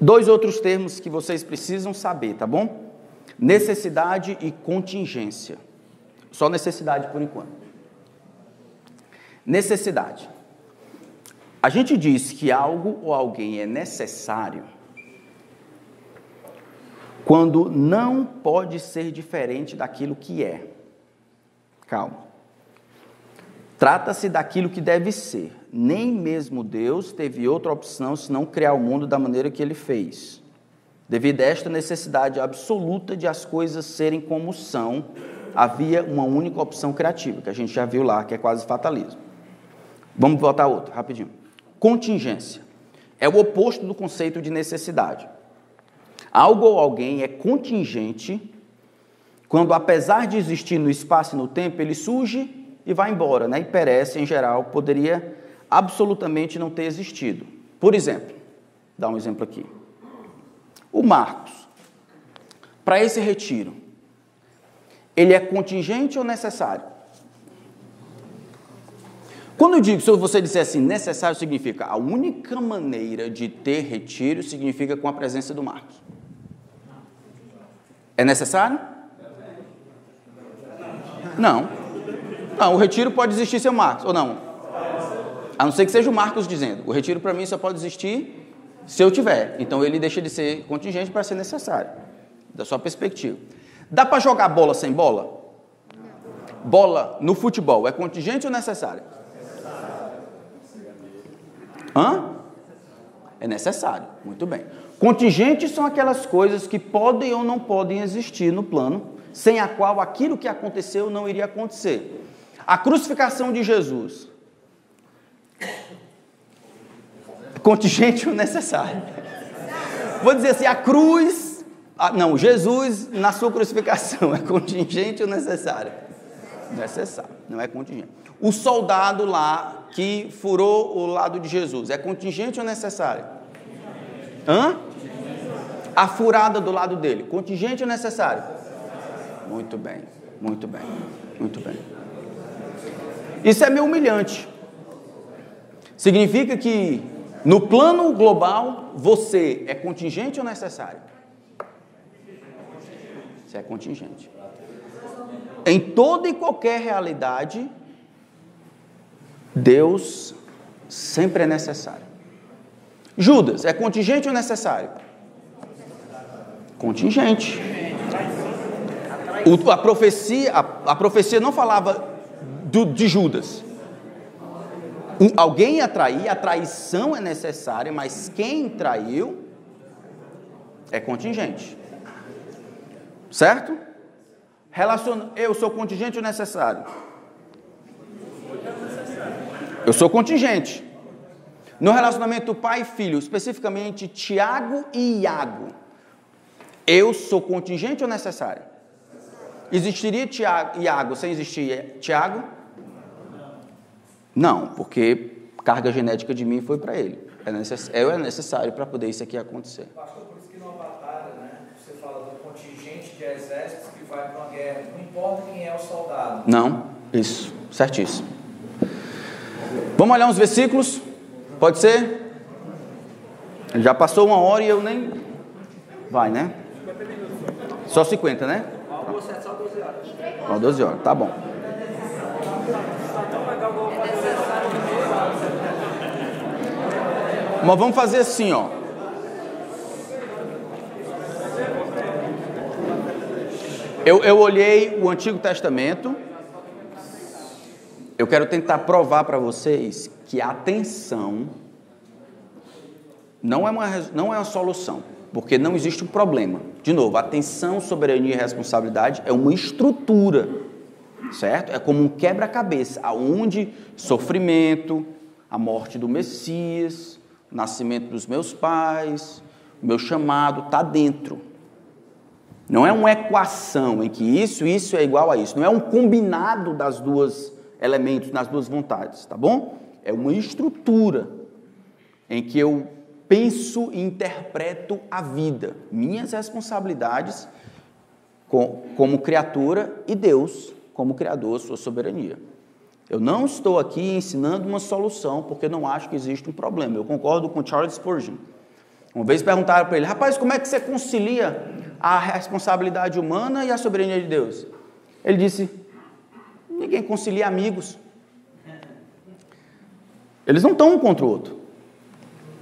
Dois outros termos que vocês precisam saber, tá bom? Necessidade e contingência. Só necessidade por enquanto. Necessidade. A gente diz que algo ou alguém é necessário quando não pode ser diferente daquilo que é. Calma. Trata-se daquilo que deve ser. Nem mesmo Deus teve outra opção senão criar o mundo da maneira que ele fez. Devido a esta necessidade absoluta de as coisas serem como são, havia uma única opção criativa, que a gente já viu lá, que é quase fatalismo. Vamos voltar a rapidinho. Contingência. É o oposto do conceito de necessidade. Algo ou alguém é contingente quando, apesar de existir no espaço e no tempo, ele surge e vai embora, né? e perece em geral, poderia absolutamente não ter existido. Por exemplo, dá um exemplo aqui. O Marcos, para esse retiro, ele é contingente ou necessário? Quando eu digo, se você disser assim, necessário significa a única maneira de ter retiro significa com a presença do Marcos. É necessário? Não. Não, o retiro pode existir sem o Marcos, ou não? A não ser que seja o Marcos dizendo. O retiro para mim só pode existir se eu tiver. Então ele deixa de ser contingente para ser necessário. Da sua perspectiva. Dá para jogar bola sem bola? Bola no futebol é contingente ou necessário? Hã? É necessário. Muito bem. Contingentes são aquelas coisas que podem ou não podem existir no plano, sem a qual aquilo que aconteceu não iria acontecer. A crucificação de Jesus. Contingente ou necessário? Vou dizer assim, a cruz, não, Jesus na sua crucificação é contingente ou necessário? Necessário, não é contingente. O soldado lá que furou o lado de Jesus, é contingente ou necessário? Hã? A furada do lado dele, contingente ou necessário? Muito bem, muito bem, muito bem. Isso é meio humilhante. Significa que no plano global você é contingente ou necessário? Você é contingente. Em toda e qualquer realidade, Deus sempre é necessário. Judas, é contingente ou necessário? Contingente. O, a, profecia, a, a, profecia não falava do, de Judas. Um, alguém ia trair, a traição é necessária, mas quem traiu é contingente. Certo? Relaciona, eu sou contingente ou necessário? Eu sou contingente. No relacionamento pai e filho, especificamente Tiago e Iago, eu sou contingente ou necessário? Existiria Tiago, Iago sem existir Tiago? Não, porque carga genética de mim foi para ele. É necess, é necessário para poder isso aqui acontecer. Pastor, por isso que numa batalha, né, você fala do contingente de exércitos que vai para uma guerra, não importa quem é o soldado. Não, isso, certíssimo. Vamos olhar uns versículos? Pode ser? Já passou uma hora e eu nem. Vai, né? Só 50, né? Só 12 horas, tá bom. Mas vamos fazer assim, ó. Eu, eu olhei o Antigo Testamento. Eu quero tentar provar para vocês que a atenção não é, uma, não é uma solução, porque não existe um problema. De novo, atenção, soberania e responsabilidade é uma estrutura, certo? É como um quebra-cabeça, aonde sofrimento, a morte do Messias, o nascimento dos meus pais, o meu chamado está dentro. Não é uma equação em que isso isso é igual a isso. Não é um combinado das duas elementos, das duas vontades, tá bom? É uma estrutura em que eu penso e interpreto a vida, minhas responsabilidades como criatura e Deus como criador, sua soberania. Eu não estou aqui ensinando uma solução porque não acho que existe um problema. Eu concordo com Charles Spurgeon. Uma vez perguntaram para ele, rapaz, como é que você concilia a responsabilidade humana e a soberania de Deus? Ele disse, ninguém concilia amigos. Eles não estão um contra o outro.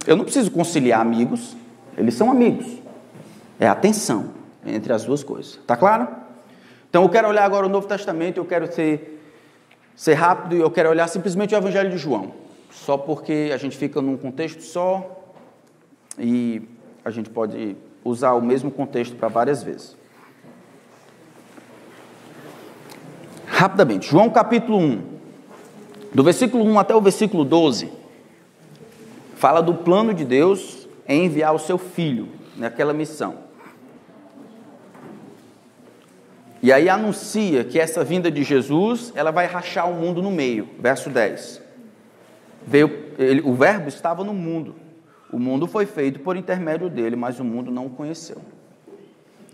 Eu não preciso conciliar amigos, eles são amigos. É a tensão entre as duas coisas. Tá claro? Então eu quero olhar agora o Novo Testamento, eu quero ser, ser rápido e eu quero olhar simplesmente o Evangelho de João. Só porque a gente fica num contexto só e a gente pode usar o mesmo contexto para várias vezes. Rapidamente, João capítulo 1, do versículo 1 até o versículo 12 fala do plano de Deus em enviar o seu filho naquela missão. E aí anuncia que essa vinda de Jesus, ela vai rachar o mundo no meio. Verso 10. Veio, ele, o verbo estava no mundo. O mundo foi feito por intermédio dele, mas o mundo não o conheceu.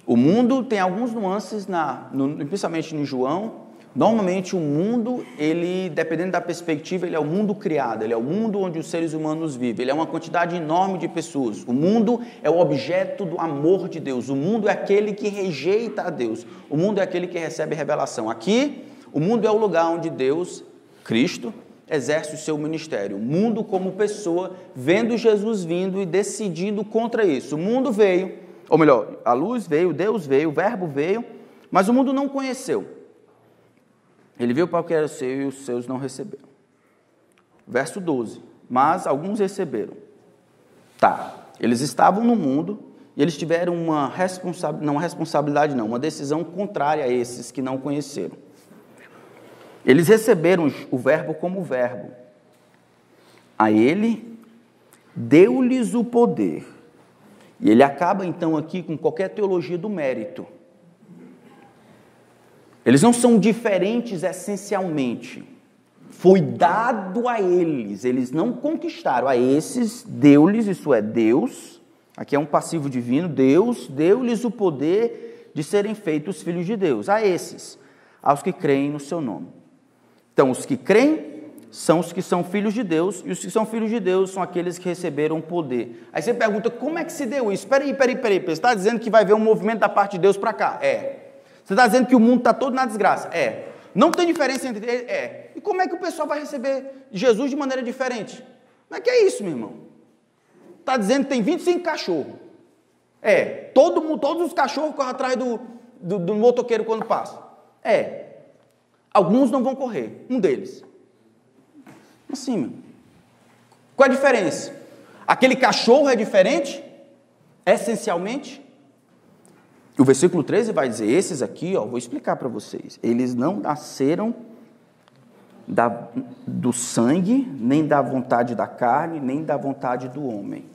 O mundo tem alguns nuances, na, no, principalmente em João, Normalmente o mundo, ele, dependendo da perspectiva, ele é o mundo criado, ele é o mundo onde os seres humanos vivem, ele é uma quantidade enorme de pessoas. O mundo é o objeto do amor de Deus, o mundo é aquele que rejeita a Deus, o mundo é aquele que recebe revelação. Aqui, o mundo é o lugar onde Deus, Cristo, exerce o seu ministério. O mundo como pessoa, vendo Jesus vindo e decidindo contra isso. O mundo veio, ou melhor, a luz veio, Deus veio, o verbo veio, mas o mundo não conheceu. Ele viu para o que era seu e os seus não receberam. Verso 12. Mas alguns receberam. Tá. Eles estavam no mundo e eles tiveram uma responsabilidade, não uma responsabilidade não, uma decisão contrária a esses que não conheceram. Eles receberam o verbo como verbo. A ele deu-lhes o poder. E ele acaba então aqui com qualquer teologia do mérito. Eles não são diferentes essencialmente. Foi dado a eles, eles não conquistaram. A esses deu-lhes, isso é Deus, aqui é um passivo divino, Deus deu-lhes o poder de serem feitos filhos de Deus. A esses, aos que creem no seu nome. Então, os que creem são os que são filhos de Deus, e os que são filhos de Deus são aqueles que receberam poder. Aí você pergunta, como é que se deu isso? Peraí, peraí, peraí, você está dizendo que vai haver um movimento da parte de Deus para cá? É. Você está dizendo que o mundo está todo na desgraça? É. Não tem diferença entre eles? É. E como é que o pessoal vai receber Jesus de maneira diferente? Como é que é isso, meu irmão? Está dizendo que tem 25 cachorros. É. Todo, todos os cachorros correm atrás do, do, do motoqueiro quando passa. É. Alguns não vão correr. Um deles. Assim, meu. Qual a diferença? Aquele cachorro é diferente? Essencialmente? O versículo 13 vai dizer: esses aqui, ó, vou explicar para vocês, eles não nasceram da, do sangue, nem da vontade da carne, nem da vontade do homem.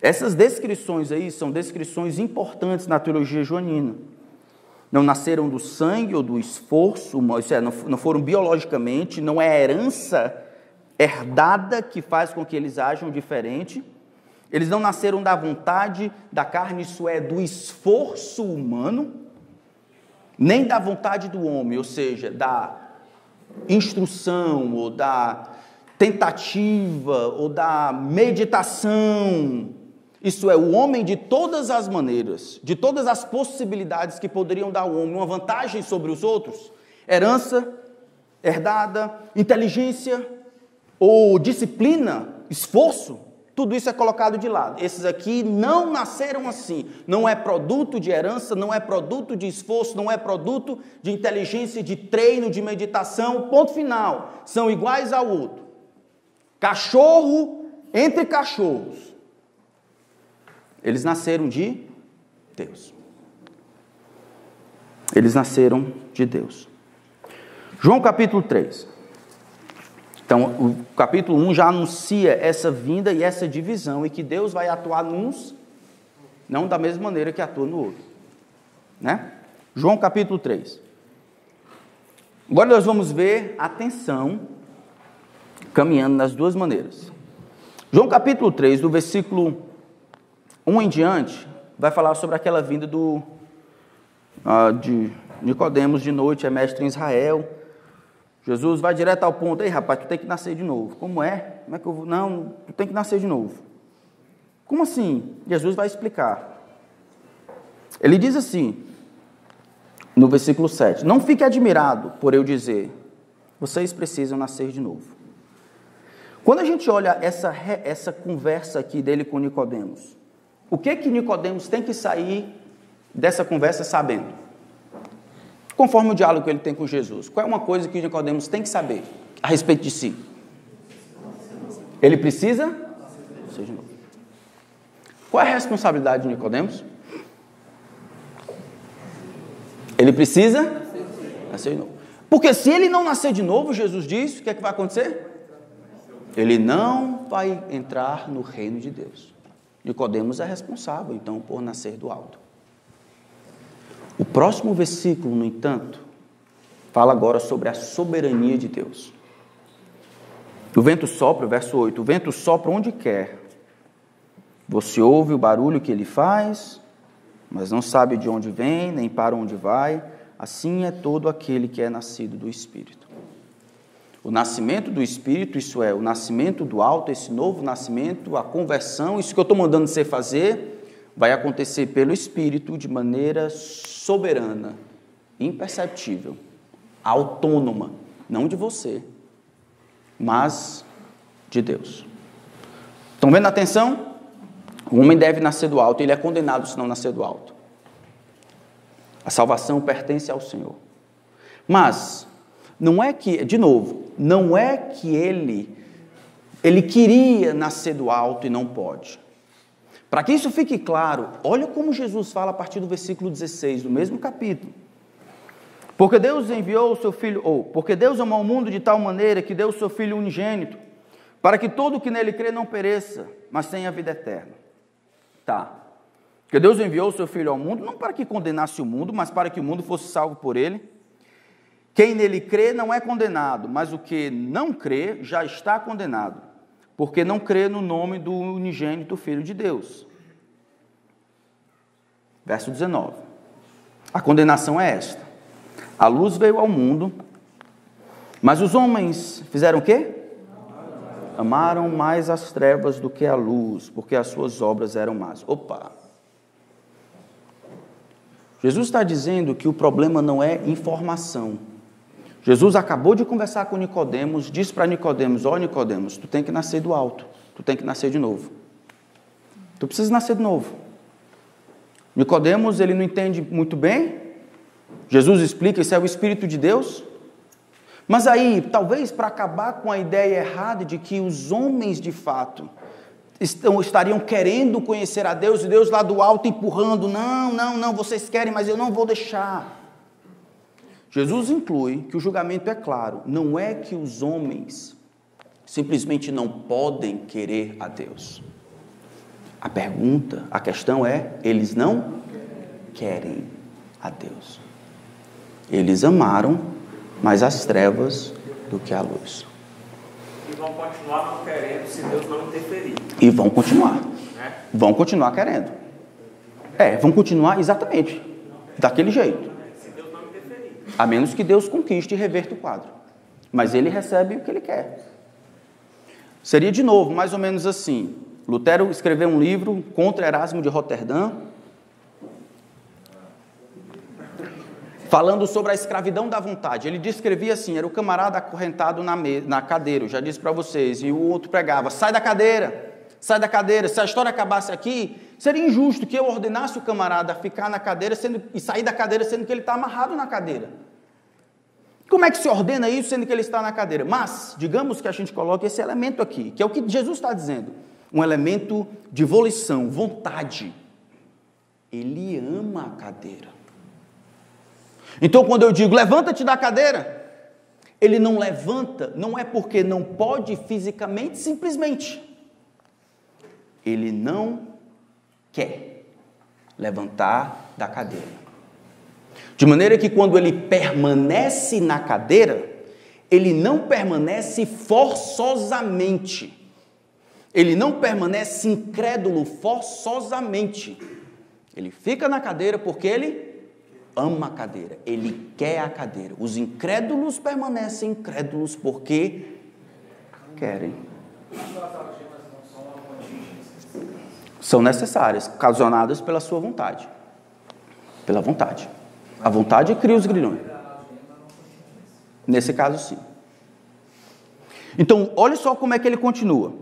Essas descrições aí são descrições importantes na teologia joanina. Não nasceram do sangue ou do esforço, isso é, não foram biologicamente, não é herança herdada que faz com que eles ajam diferente, eles não nasceram da vontade da carne, isso é, do esforço humano, nem da vontade do homem, ou seja, da instrução, ou da tentativa, ou da meditação. Isso é, o homem de todas as maneiras, de todas as possibilidades que poderiam dar ao homem uma vantagem sobre os outros, herança, herdada, inteligência ou disciplina, esforço, Tudo isso é colocado de lado. Esses aqui não nasceram assim. Não é produto de herança, não é produto de esforço, não é produto de inteligência, de treino, de meditação. Ponto final. São iguais ao outro. Cachorro entre cachorros. Eles nasceram de Deus. Eles nasceram de Deus. João capítulo 3. Então, o capítulo 1 já anuncia essa vinda e essa divisão, e que Deus vai atuar nos, não da mesma maneira que atua no outro. Né? João capítulo 3. Agora nós vamos ver a tensão caminhando nas duas maneiras. João capítulo 3, do versículo 1 em diante, vai falar sobre aquela vinda do, uh, de Nicodemos de noite, é mestre em Israel Jesus vai direto ao ponto, ei rapaz, tu tem que nascer de novo. Como é? Como é que eu vou? Não, tu tem que nascer de novo. Como assim? Jesus vai explicar. Ele diz assim, no versículo 7: Não fique admirado por eu dizer, vocês precisam nascer de novo. Quando a gente olha essa, essa conversa aqui dele com Nicodemos, o que que Nicodemos tem que sair dessa conversa sabendo? Conforme o diálogo que ele tem com Jesus. Qual é uma coisa que Nicodemos tem que saber a respeito de si? Ele precisa. Qual é a responsabilidade de Nicodemos? Ele precisa nascer de novo. Porque se ele não nascer de novo, Jesus diz, o que é que vai acontecer? Ele não vai entrar no reino de Deus. Nicodemos é responsável, então, por nascer do alto. O próximo versículo, no entanto, fala agora sobre a soberania de Deus. O vento sopra, verso 8: o vento sopra onde quer. Você ouve o barulho que ele faz, mas não sabe de onde vem, nem para onde vai. Assim é todo aquele que é nascido do Espírito. O nascimento do Espírito, isso é, o nascimento do alto, esse novo nascimento, a conversão, isso que eu estou mandando você fazer, vai acontecer pelo Espírito de maneira soberana, imperceptível, autônoma, não de você, mas de Deus. Estão vendo a atenção? O homem deve nascer do alto, ele é condenado se não nascer do alto. A salvação pertence ao Senhor. Mas não é que, de novo, não é que ele ele queria nascer do alto e não pode. Para que isso fique claro, olha como Jesus fala a partir do versículo 16, do mesmo capítulo. Porque Deus enviou o seu filho, ou porque Deus amou o mundo de tal maneira que deu o seu filho unigênito, para que todo que nele crê não pereça, mas tenha vida eterna. Tá. Porque Deus enviou o seu filho ao mundo não para que condenasse o mundo, mas para que o mundo fosse salvo por ele. Quem nele crê não é condenado, mas o que não crê já está condenado porque não crê no nome do unigênito Filho de Deus. Verso 19. A condenação é esta: a luz veio ao mundo, mas os homens fizeram o quê? Amaram mais as trevas do que a luz, porque as suas obras eram más. Opa! Jesus está dizendo que o problema não é informação. Jesus acabou de conversar com Nicodemos, disse para Nicodemos: "Ó oh, Nicodemos, tu tem que nascer do alto, tu tem que nascer de novo. Tu precisa nascer de novo." Nicodemos, ele não entende muito bem. Jesus explica, isso é o espírito de Deus. Mas aí, talvez para acabar com a ideia errada de que os homens de fato estão, estariam querendo conhecer a Deus e Deus lá do alto empurrando, não, não, não, vocês querem, mas eu não vou deixar. Jesus inclui que o julgamento é claro, não é que os homens simplesmente não podem querer a Deus. A pergunta, a questão é: eles não querem a Deus. Eles amaram mais as trevas do que a luz. E vão continuar não querendo se Deus não interferir. E vão continuar. Né? Vão continuar querendo. É, vão continuar exatamente daquele jeito. A menos que Deus conquiste e reverta o quadro. Mas ele recebe o que ele quer. Seria de novo, mais ou menos assim. Lutero escreveu um livro contra Erasmo de Roterdã, falando sobre a escravidão da vontade. Ele descrevia assim: era o camarada acorrentado na, na cadeira, eu já disse para vocês, e o outro pregava: sai da cadeira, sai da cadeira. Se a história acabasse aqui, seria injusto que eu ordenasse o camarada a ficar na cadeira sendo, e sair da cadeira sendo que ele está amarrado na cadeira. Como é que se ordena isso sendo que ele está na cadeira? Mas, digamos que a gente coloque esse elemento aqui, que é o que Jesus está dizendo: um elemento de volição, vontade. Ele ama a cadeira. Então, quando eu digo levanta-te da cadeira, ele não levanta, não é porque não pode fisicamente, simplesmente. Ele não quer levantar da cadeira. De maneira que quando ele permanece na cadeira, ele não permanece forçosamente. Ele não permanece incrédulo forçosamente. Ele fica na cadeira porque ele ama a cadeira, ele quer a cadeira. Os incrédulos permanecem incrédulos porque querem. São necessárias, ocasionadas pela sua vontade. Pela vontade. A vontade cria os grilhões. Nesse caso, sim. Então, olhe só como é que ele continua.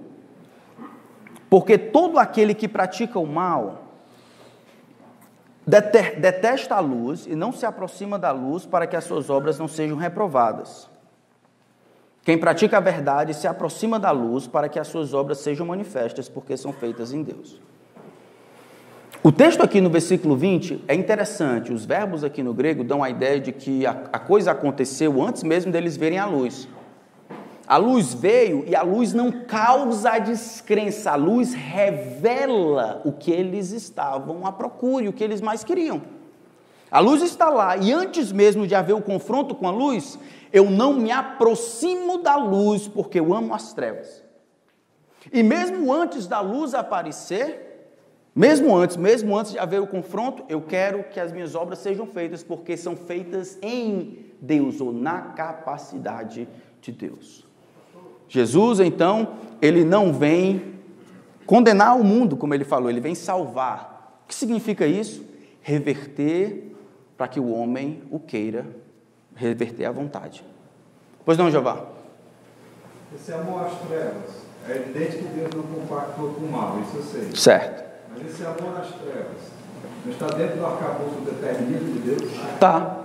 Porque todo aquele que pratica o mal detesta a luz e não se aproxima da luz para que as suas obras não sejam reprovadas. Quem pratica a verdade se aproxima da luz para que as suas obras sejam manifestas, porque são feitas em Deus. O texto aqui no versículo 20 é interessante. Os verbos aqui no grego dão a ideia de que a, coisa aconteceu antes mesmo deles verem a luz. A luz veio e a luz não causa a descrença, a luz revela o que eles estavam à procura, o que eles mais queriam. A luz está lá e antes mesmo de haver o confronto com a luz, eu não me aproximo da luz porque eu amo as trevas. E mesmo antes da luz aparecer, mesmo antes, mesmo antes de haver o confronto, eu quero que as minhas obras sejam feitas porque são feitas em Deus ou na capacidade de Deus. Jesus, então, ele não vem condenar o mundo, como ele falou, ele vem salvar. O que significa isso? Reverter para que o homem o queira, reverter à vontade. Pois não, Jeová? Esse amor às trevas, é evidente que Deus não compactou com o mal, isso eu sei. Certo. Mas esse amor às trevas não está dentro do arcabouço determinismo de Deus? Tá.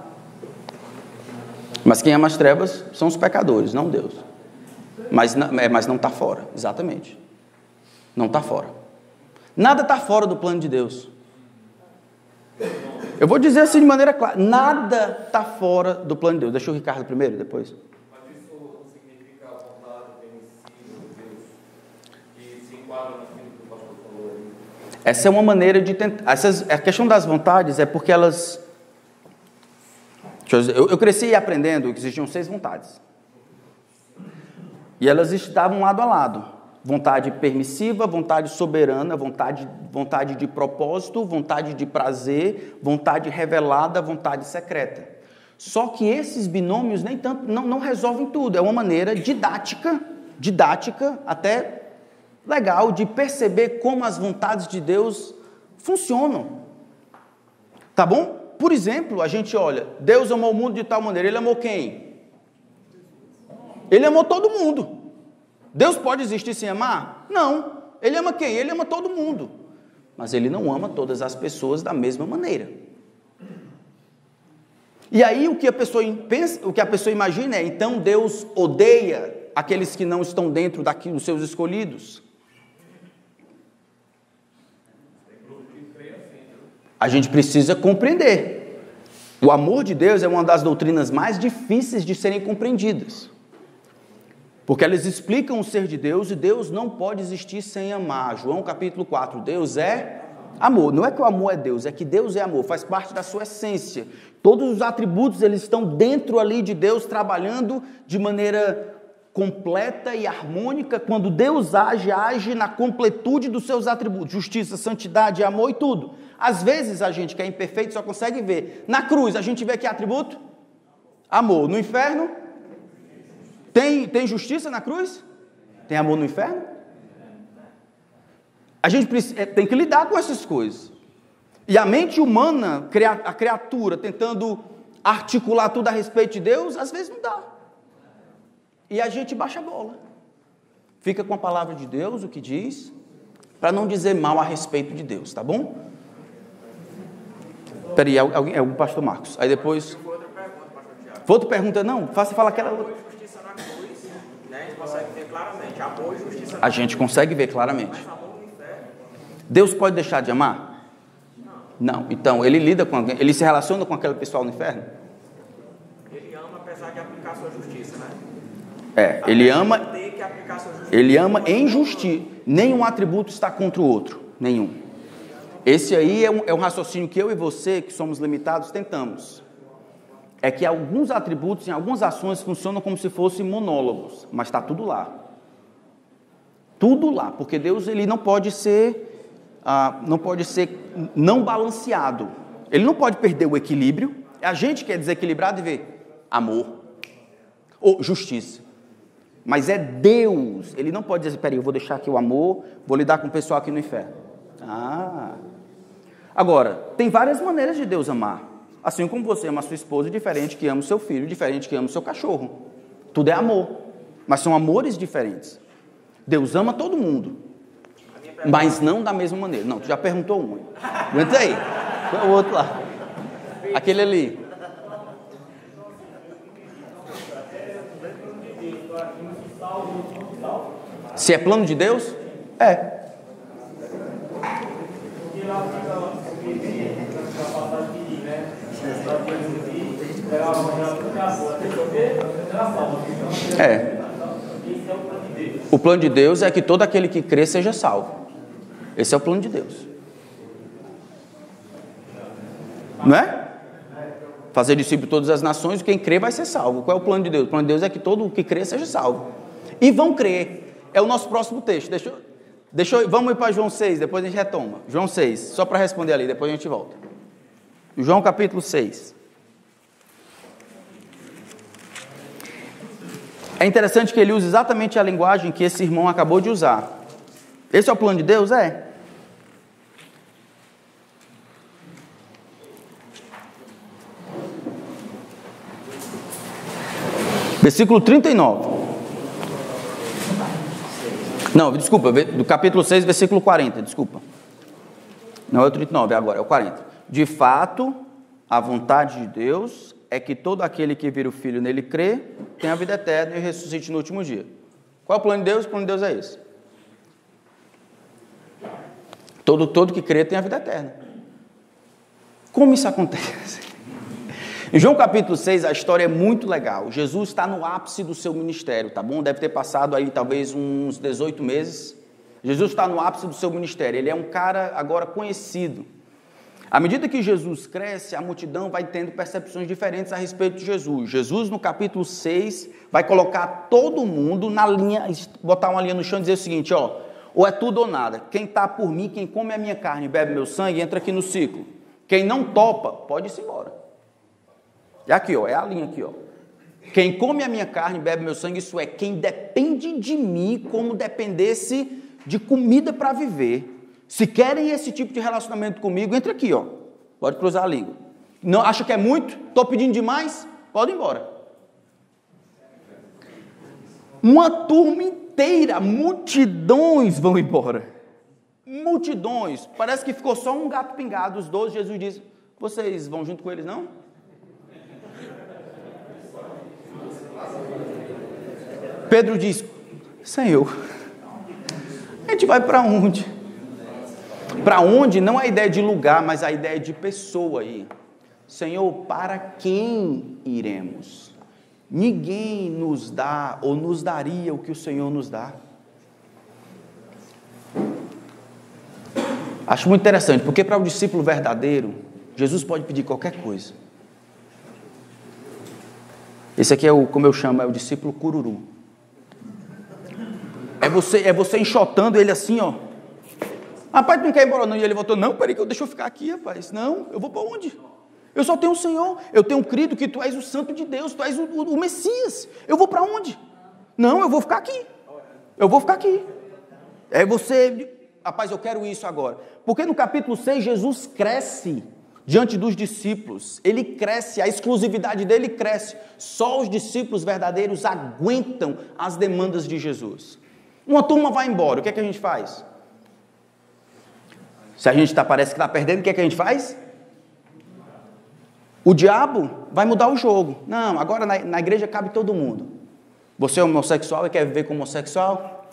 Mas quem ama as trevas são os pecadores, não Deus. Mas, é, mas não está fora, exatamente. Não está fora. Nada está fora do plano de Deus. Eu vou dizer assim de maneira clara: nada está fora do plano de Deus. Deixa o Ricardo primeiro, depois. Mas isso não significa a vontade permissiva de Deus, que se enquadra naquilo que o pastor falou aí. Essa é uma maneira de tentar. Essas, a questão das vontades é porque elas. Eu, eu, eu cresci aprendendo que existiam seis vontades. E elas estavam lado a lado. Vontade permissiva, vontade soberana, vontade, vontade de propósito, vontade de prazer, vontade revelada, vontade secreta. Só que esses binômios nem tanto não, não resolvem tudo. É uma maneira didática, didática, até legal, de perceber como as vontades de Deus funcionam. Tá bom? Por exemplo, a gente olha, Deus amou o mundo de tal maneira, ele amou quem? Ele amou todo mundo. Deus pode existir sem amar? Não. Ele ama quem? Ele ama todo mundo. Mas ele não ama todas as pessoas da mesma maneira. E aí o que a pessoa pensa, o que a pessoa imagina é, então Deus odeia aqueles que não estão dentro daqui dos seus escolhidos. A gente precisa compreender. O amor de Deus é uma das doutrinas mais difíceis de serem compreendidas. Porque elas explicam o ser de Deus e Deus não pode existir sem amar. João capítulo 4, Deus é amor. Não é que o amor é Deus, é que Deus é amor, faz parte da sua essência. Todos os atributos eles estão dentro ali de Deus trabalhando de maneira completa e harmônica. Quando Deus age, age na completude dos seus atributos: justiça, santidade, amor e tudo. Às vezes a gente que é imperfeito só consegue ver. Na cruz a gente vê que atributo? Amor. No inferno, tem, tem justiça na cruz? Tem amor no inferno? A gente precisa, é, tem que lidar com essas coisas. E a mente humana, a criatura, tentando articular tudo a respeito de Deus, às vezes não dá. E a gente baixa a bola. Fica com a palavra de Deus, o que diz, para não dizer mal a respeito de Deus, tá bom? Peraí, alguém, é o pastor Marcos. Aí depois. Foi outra pergunta, pastor Tiago. Foi outra pergunta, não? Faça falar aquela outra. e justiça na cruz, né? A gente consegue ver claramente. Amor e justiça A gente consegue ver claramente. Deus pode deixar de amar? Não. Então, ele lida com alguém, ele se relaciona com aquele pessoal no inferno? Ele ama apesar de aplicar sua justiça, né? É, ele ama, ele ama em justiça. Nenhum atributo está contra o outro, nenhum. Esse aí é um, é um raciocínio que eu e você, que somos limitados, tentamos. É que alguns atributos, em algumas ações, funcionam como se fossem monólogos, mas está tudo lá. Tudo lá, porque Deus ele não pode ser, ah, não pode ser não balanceado. Ele não pode perder o equilíbrio. É a gente que é desequilibrado e vê amor ou justiça. Mas é Deus. Ele não pode dizer, peraí, eu vou deixar aqui o amor, vou lidar com o pessoal aqui no inferno. Ah. Agora, tem várias maneiras de Deus amar. Assim como você ama sua esposa, diferente que ama o seu filho, diferente que ama o seu cachorro. Tudo é amor. Mas são amores diferentes. Deus ama todo mundo. Mas não da mesma maneira. Não, tu já perguntou um. Aguenta aí. O outro lá? Aquele ali. Se é plano de Deus? É. É. O plano de Deus é que todo aquele que crê seja salvo. Esse é o plano de Deus. Não é? Fazer discípulo todas as nações, quem crê vai ser salvo. Qual é o plano de Deus? O plano de Deus é que todo o que crê seja salvo. E vão crer. É o nosso próximo texto. Deixa, deixa, vamos ir para João 6, depois a gente retoma. João 6, só para responder ali, depois a gente volta. João capítulo 6. É interessante que ele usa exatamente a linguagem que esse irmão acabou de usar. Esse é o plano de Deus? É. Versículo 39. Não, desculpa, do capítulo 6, versículo 40, desculpa. Não é o 39, é agora, é o 40. De fato, a vontade de Deus é que todo aquele que vira o Filho nele crê, tenha a vida eterna e ressuscite no último dia. Qual é o plano de Deus? O plano de Deus é esse. Todo, todo que crê tem a vida eterna. Como isso acontece? Em João capítulo 6, a história é muito legal. Jesus está no ápice do seu ministério, tá bom? Deve ter passado aí talvez uns 18 meses. Jesus está no ápice do seu ministério. Ele é um cara agora conhecido. À medida que Jesus cresce, a multidão vai tendo percepções diferentes a respeito de Jesus. Jesus, no capítulo 6, vai colocar todo mundo na linha, botar uma linha no chão e dizer o seguinte: ó, ou é tudo ou nada. Quem está por mim, quem come a minha carne bebe meu sangue, entra aqui no ciclo. Quem não topa, pode ir embora. É aqui, ó, é a linha aqui, ó. Quem come a minha carne bebe meu sangue, isso é quem depende de mim como dependesse de comida para viver. Se querem esse tipo de relacionamento comigo, entra aqui, ó. Pode cruzar a língua. Não acha que é muito? Estou pedindo demais? Pode ir embora. Uma turma inteira, multidões vão embora. Multidões. Parece que ficou só um gato pingado. Os doze, Jesus diz: Vocês vão junto com eles, não? Pedro diz: Senhor, a gente vai para onde? Para onde não a ideia de lugar, mas a ideia de pessoa aí. Senhor, para quem iremos? Ninguém nos dá ou nos daria o que o Senhor nos dá. Acho muito interessante, porque para o discípulo verdadeiro, Jesus pode pedir qualquer coisa. Esse aqui é o, como eu chamo, é o discípulo cururu. É você, é você enxotando ele assim, ó. Rapaz, tu não quer ir embora não? E ele voltou, não, peraí, que eu deixa eu ficar aqui, rapaz. Não, eu vou para onde? Eu só tenho o Senhor. Eu tenho crido que tu és o santo de Deus, tu és o, o, o Messias. Eu vou para onde? Não, eu vou ficar aqui. Eu vou ficar aqui. É você, rapaz, eu quero isso agora. Porque no capítulo 6, Jesus cresce diante dos discípulos. Ele cresce, a exclusividade dele cresce. Só os discípulos verdadeiros aguentam as demandas de Jesus. Uma turma vai embora, o que é que a gente faz? Se a gente tá, parece que está perdendo, o que, é que a gente faz? O diabo vai mudar o jogo. Não, agora na, na igreja cabe todo mundo. Você é homossexual e quer viver como homossexual?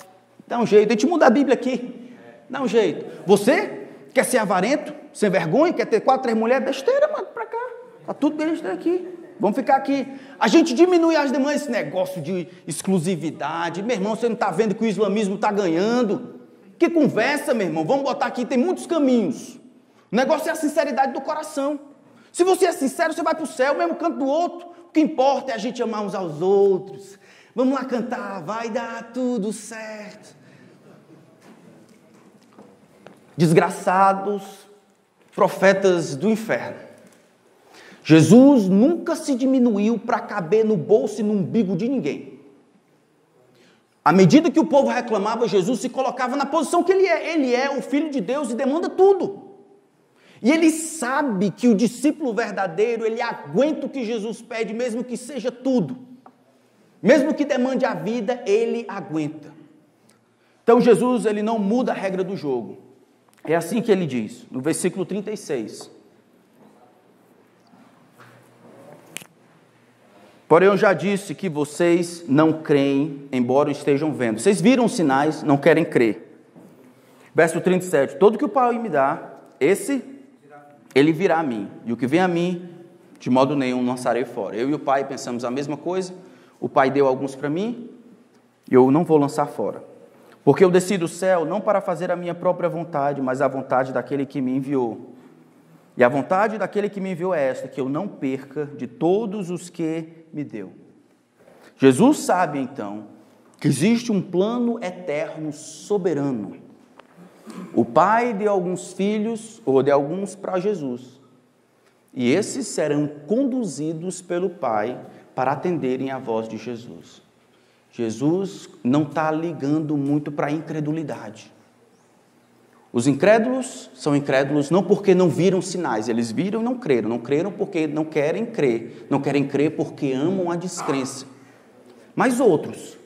Dá um jeito. A gente muda a Bíblia aqui. Dá um jeito. Você quer ser avarento, sem vergonha, quer ter quatro, três mulheres? Besteira, mano, pra cá. Tá tudo bem aqui. Vamos ficar aqui. A gente diminui as demais esse negócio de exclusividade. Meu irmão, você não está vendo que o islamismo está ganhando? Que conversa, meu irmão. Vamos botar aqui, tem muitos caminhos. O negócio é a sinceridade do coração. Se você é sincero, você vai para o céu, mesmo canto do outro. O que importa é a gente amar uns aos outros. Vamos lá cantar, vai dar tudo certo. Desgraçados, profetas do inferno. Jesus nunca se diminuiu para caber no bolso e no umbigo de ninguém. À medida que o povo reclamava, Jesus se colocava na posição que ele é. Ele é o Filho de Deus e demanda tudo. E ele sabe que o discípulo verdadeiro, ele aguenta o que Jesus pede, mesmo que seja tudo. Mesmo que demande a vida, ele aguenta. Então Jesus, ele não muda a regra do jogo. É assim que ele diz, no versículo 36. Porém, eu já disse que vocês não creem, embora estejam vendo. Vocês viram os sinais, não querem crer. Verso 37. Todo que o Pai me dá, esse ele virá a mim, e o que vem a mim, de modo nenhum lançarei fora. Eu e o pai pensamos a mesma coisa, o pai deu alguns para mim, e eu não vou lançar fora. Porque eu desci do céu não para fazer a minha própria vontade, mas a vontade daquele que me enviou. E a vontade daquele que me enviou é esta: que eu não perca de todos os que me deu. Jesus sabe então que existe um plano eterno soberano o pai de alguns filhos, ou de alguns para Jesus. E esses serão conduzidos pelo pai para atenderem a voz de Jesus. Jesus não está ligando muito para a incredulidade. Os incrédulos são incrédulos não porque não viram sinais, eles viram e não creram. Não creram porque não querem crer. Não querem crer porque amam a descrença. Mas outros,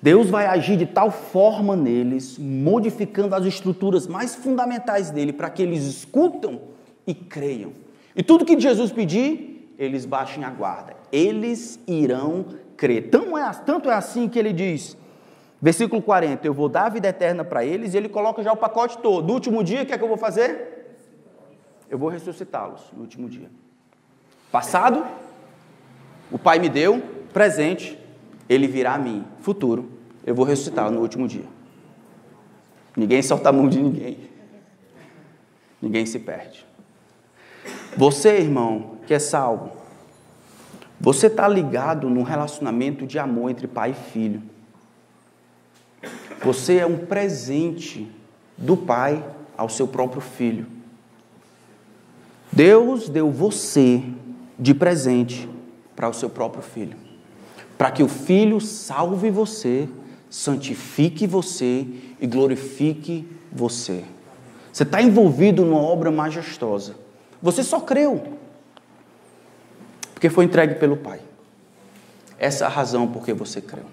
Deus vai agir de tal forma neles, modificando as estruturas mais fundamentais dele, para que eles escutam e creiam. E tudo que Jesus pedir, eles baixem a guarda. Eles irão crer. É, tanto é assim que ele diz, versículo 40, eu vou dar a vida eterna para eles, e ele coloca já o pacote todo. No último dia, o que é que eu vou fazer? Eu vou ressuscitá-los no último dia. Passado, o Pai me deu, presente, ele virá a mim. Futuro, eu vou ressuscitar no último dia. Ninguém solta a mão de ninguém. Ninguém se perde. Você, irmão, que é salvo, você está ligado num relacionamento de amor entre pai e filho. Você é um presente do pai ao seu próprio filho. Deus deu você de presente para o seu próprio filho para que o Filho salve você, santifique você e glorifique você. Você está envolvido numa obra majestosa. Você só creu, porque foi entregue pelo Pai. Essa é a razão por que você creu.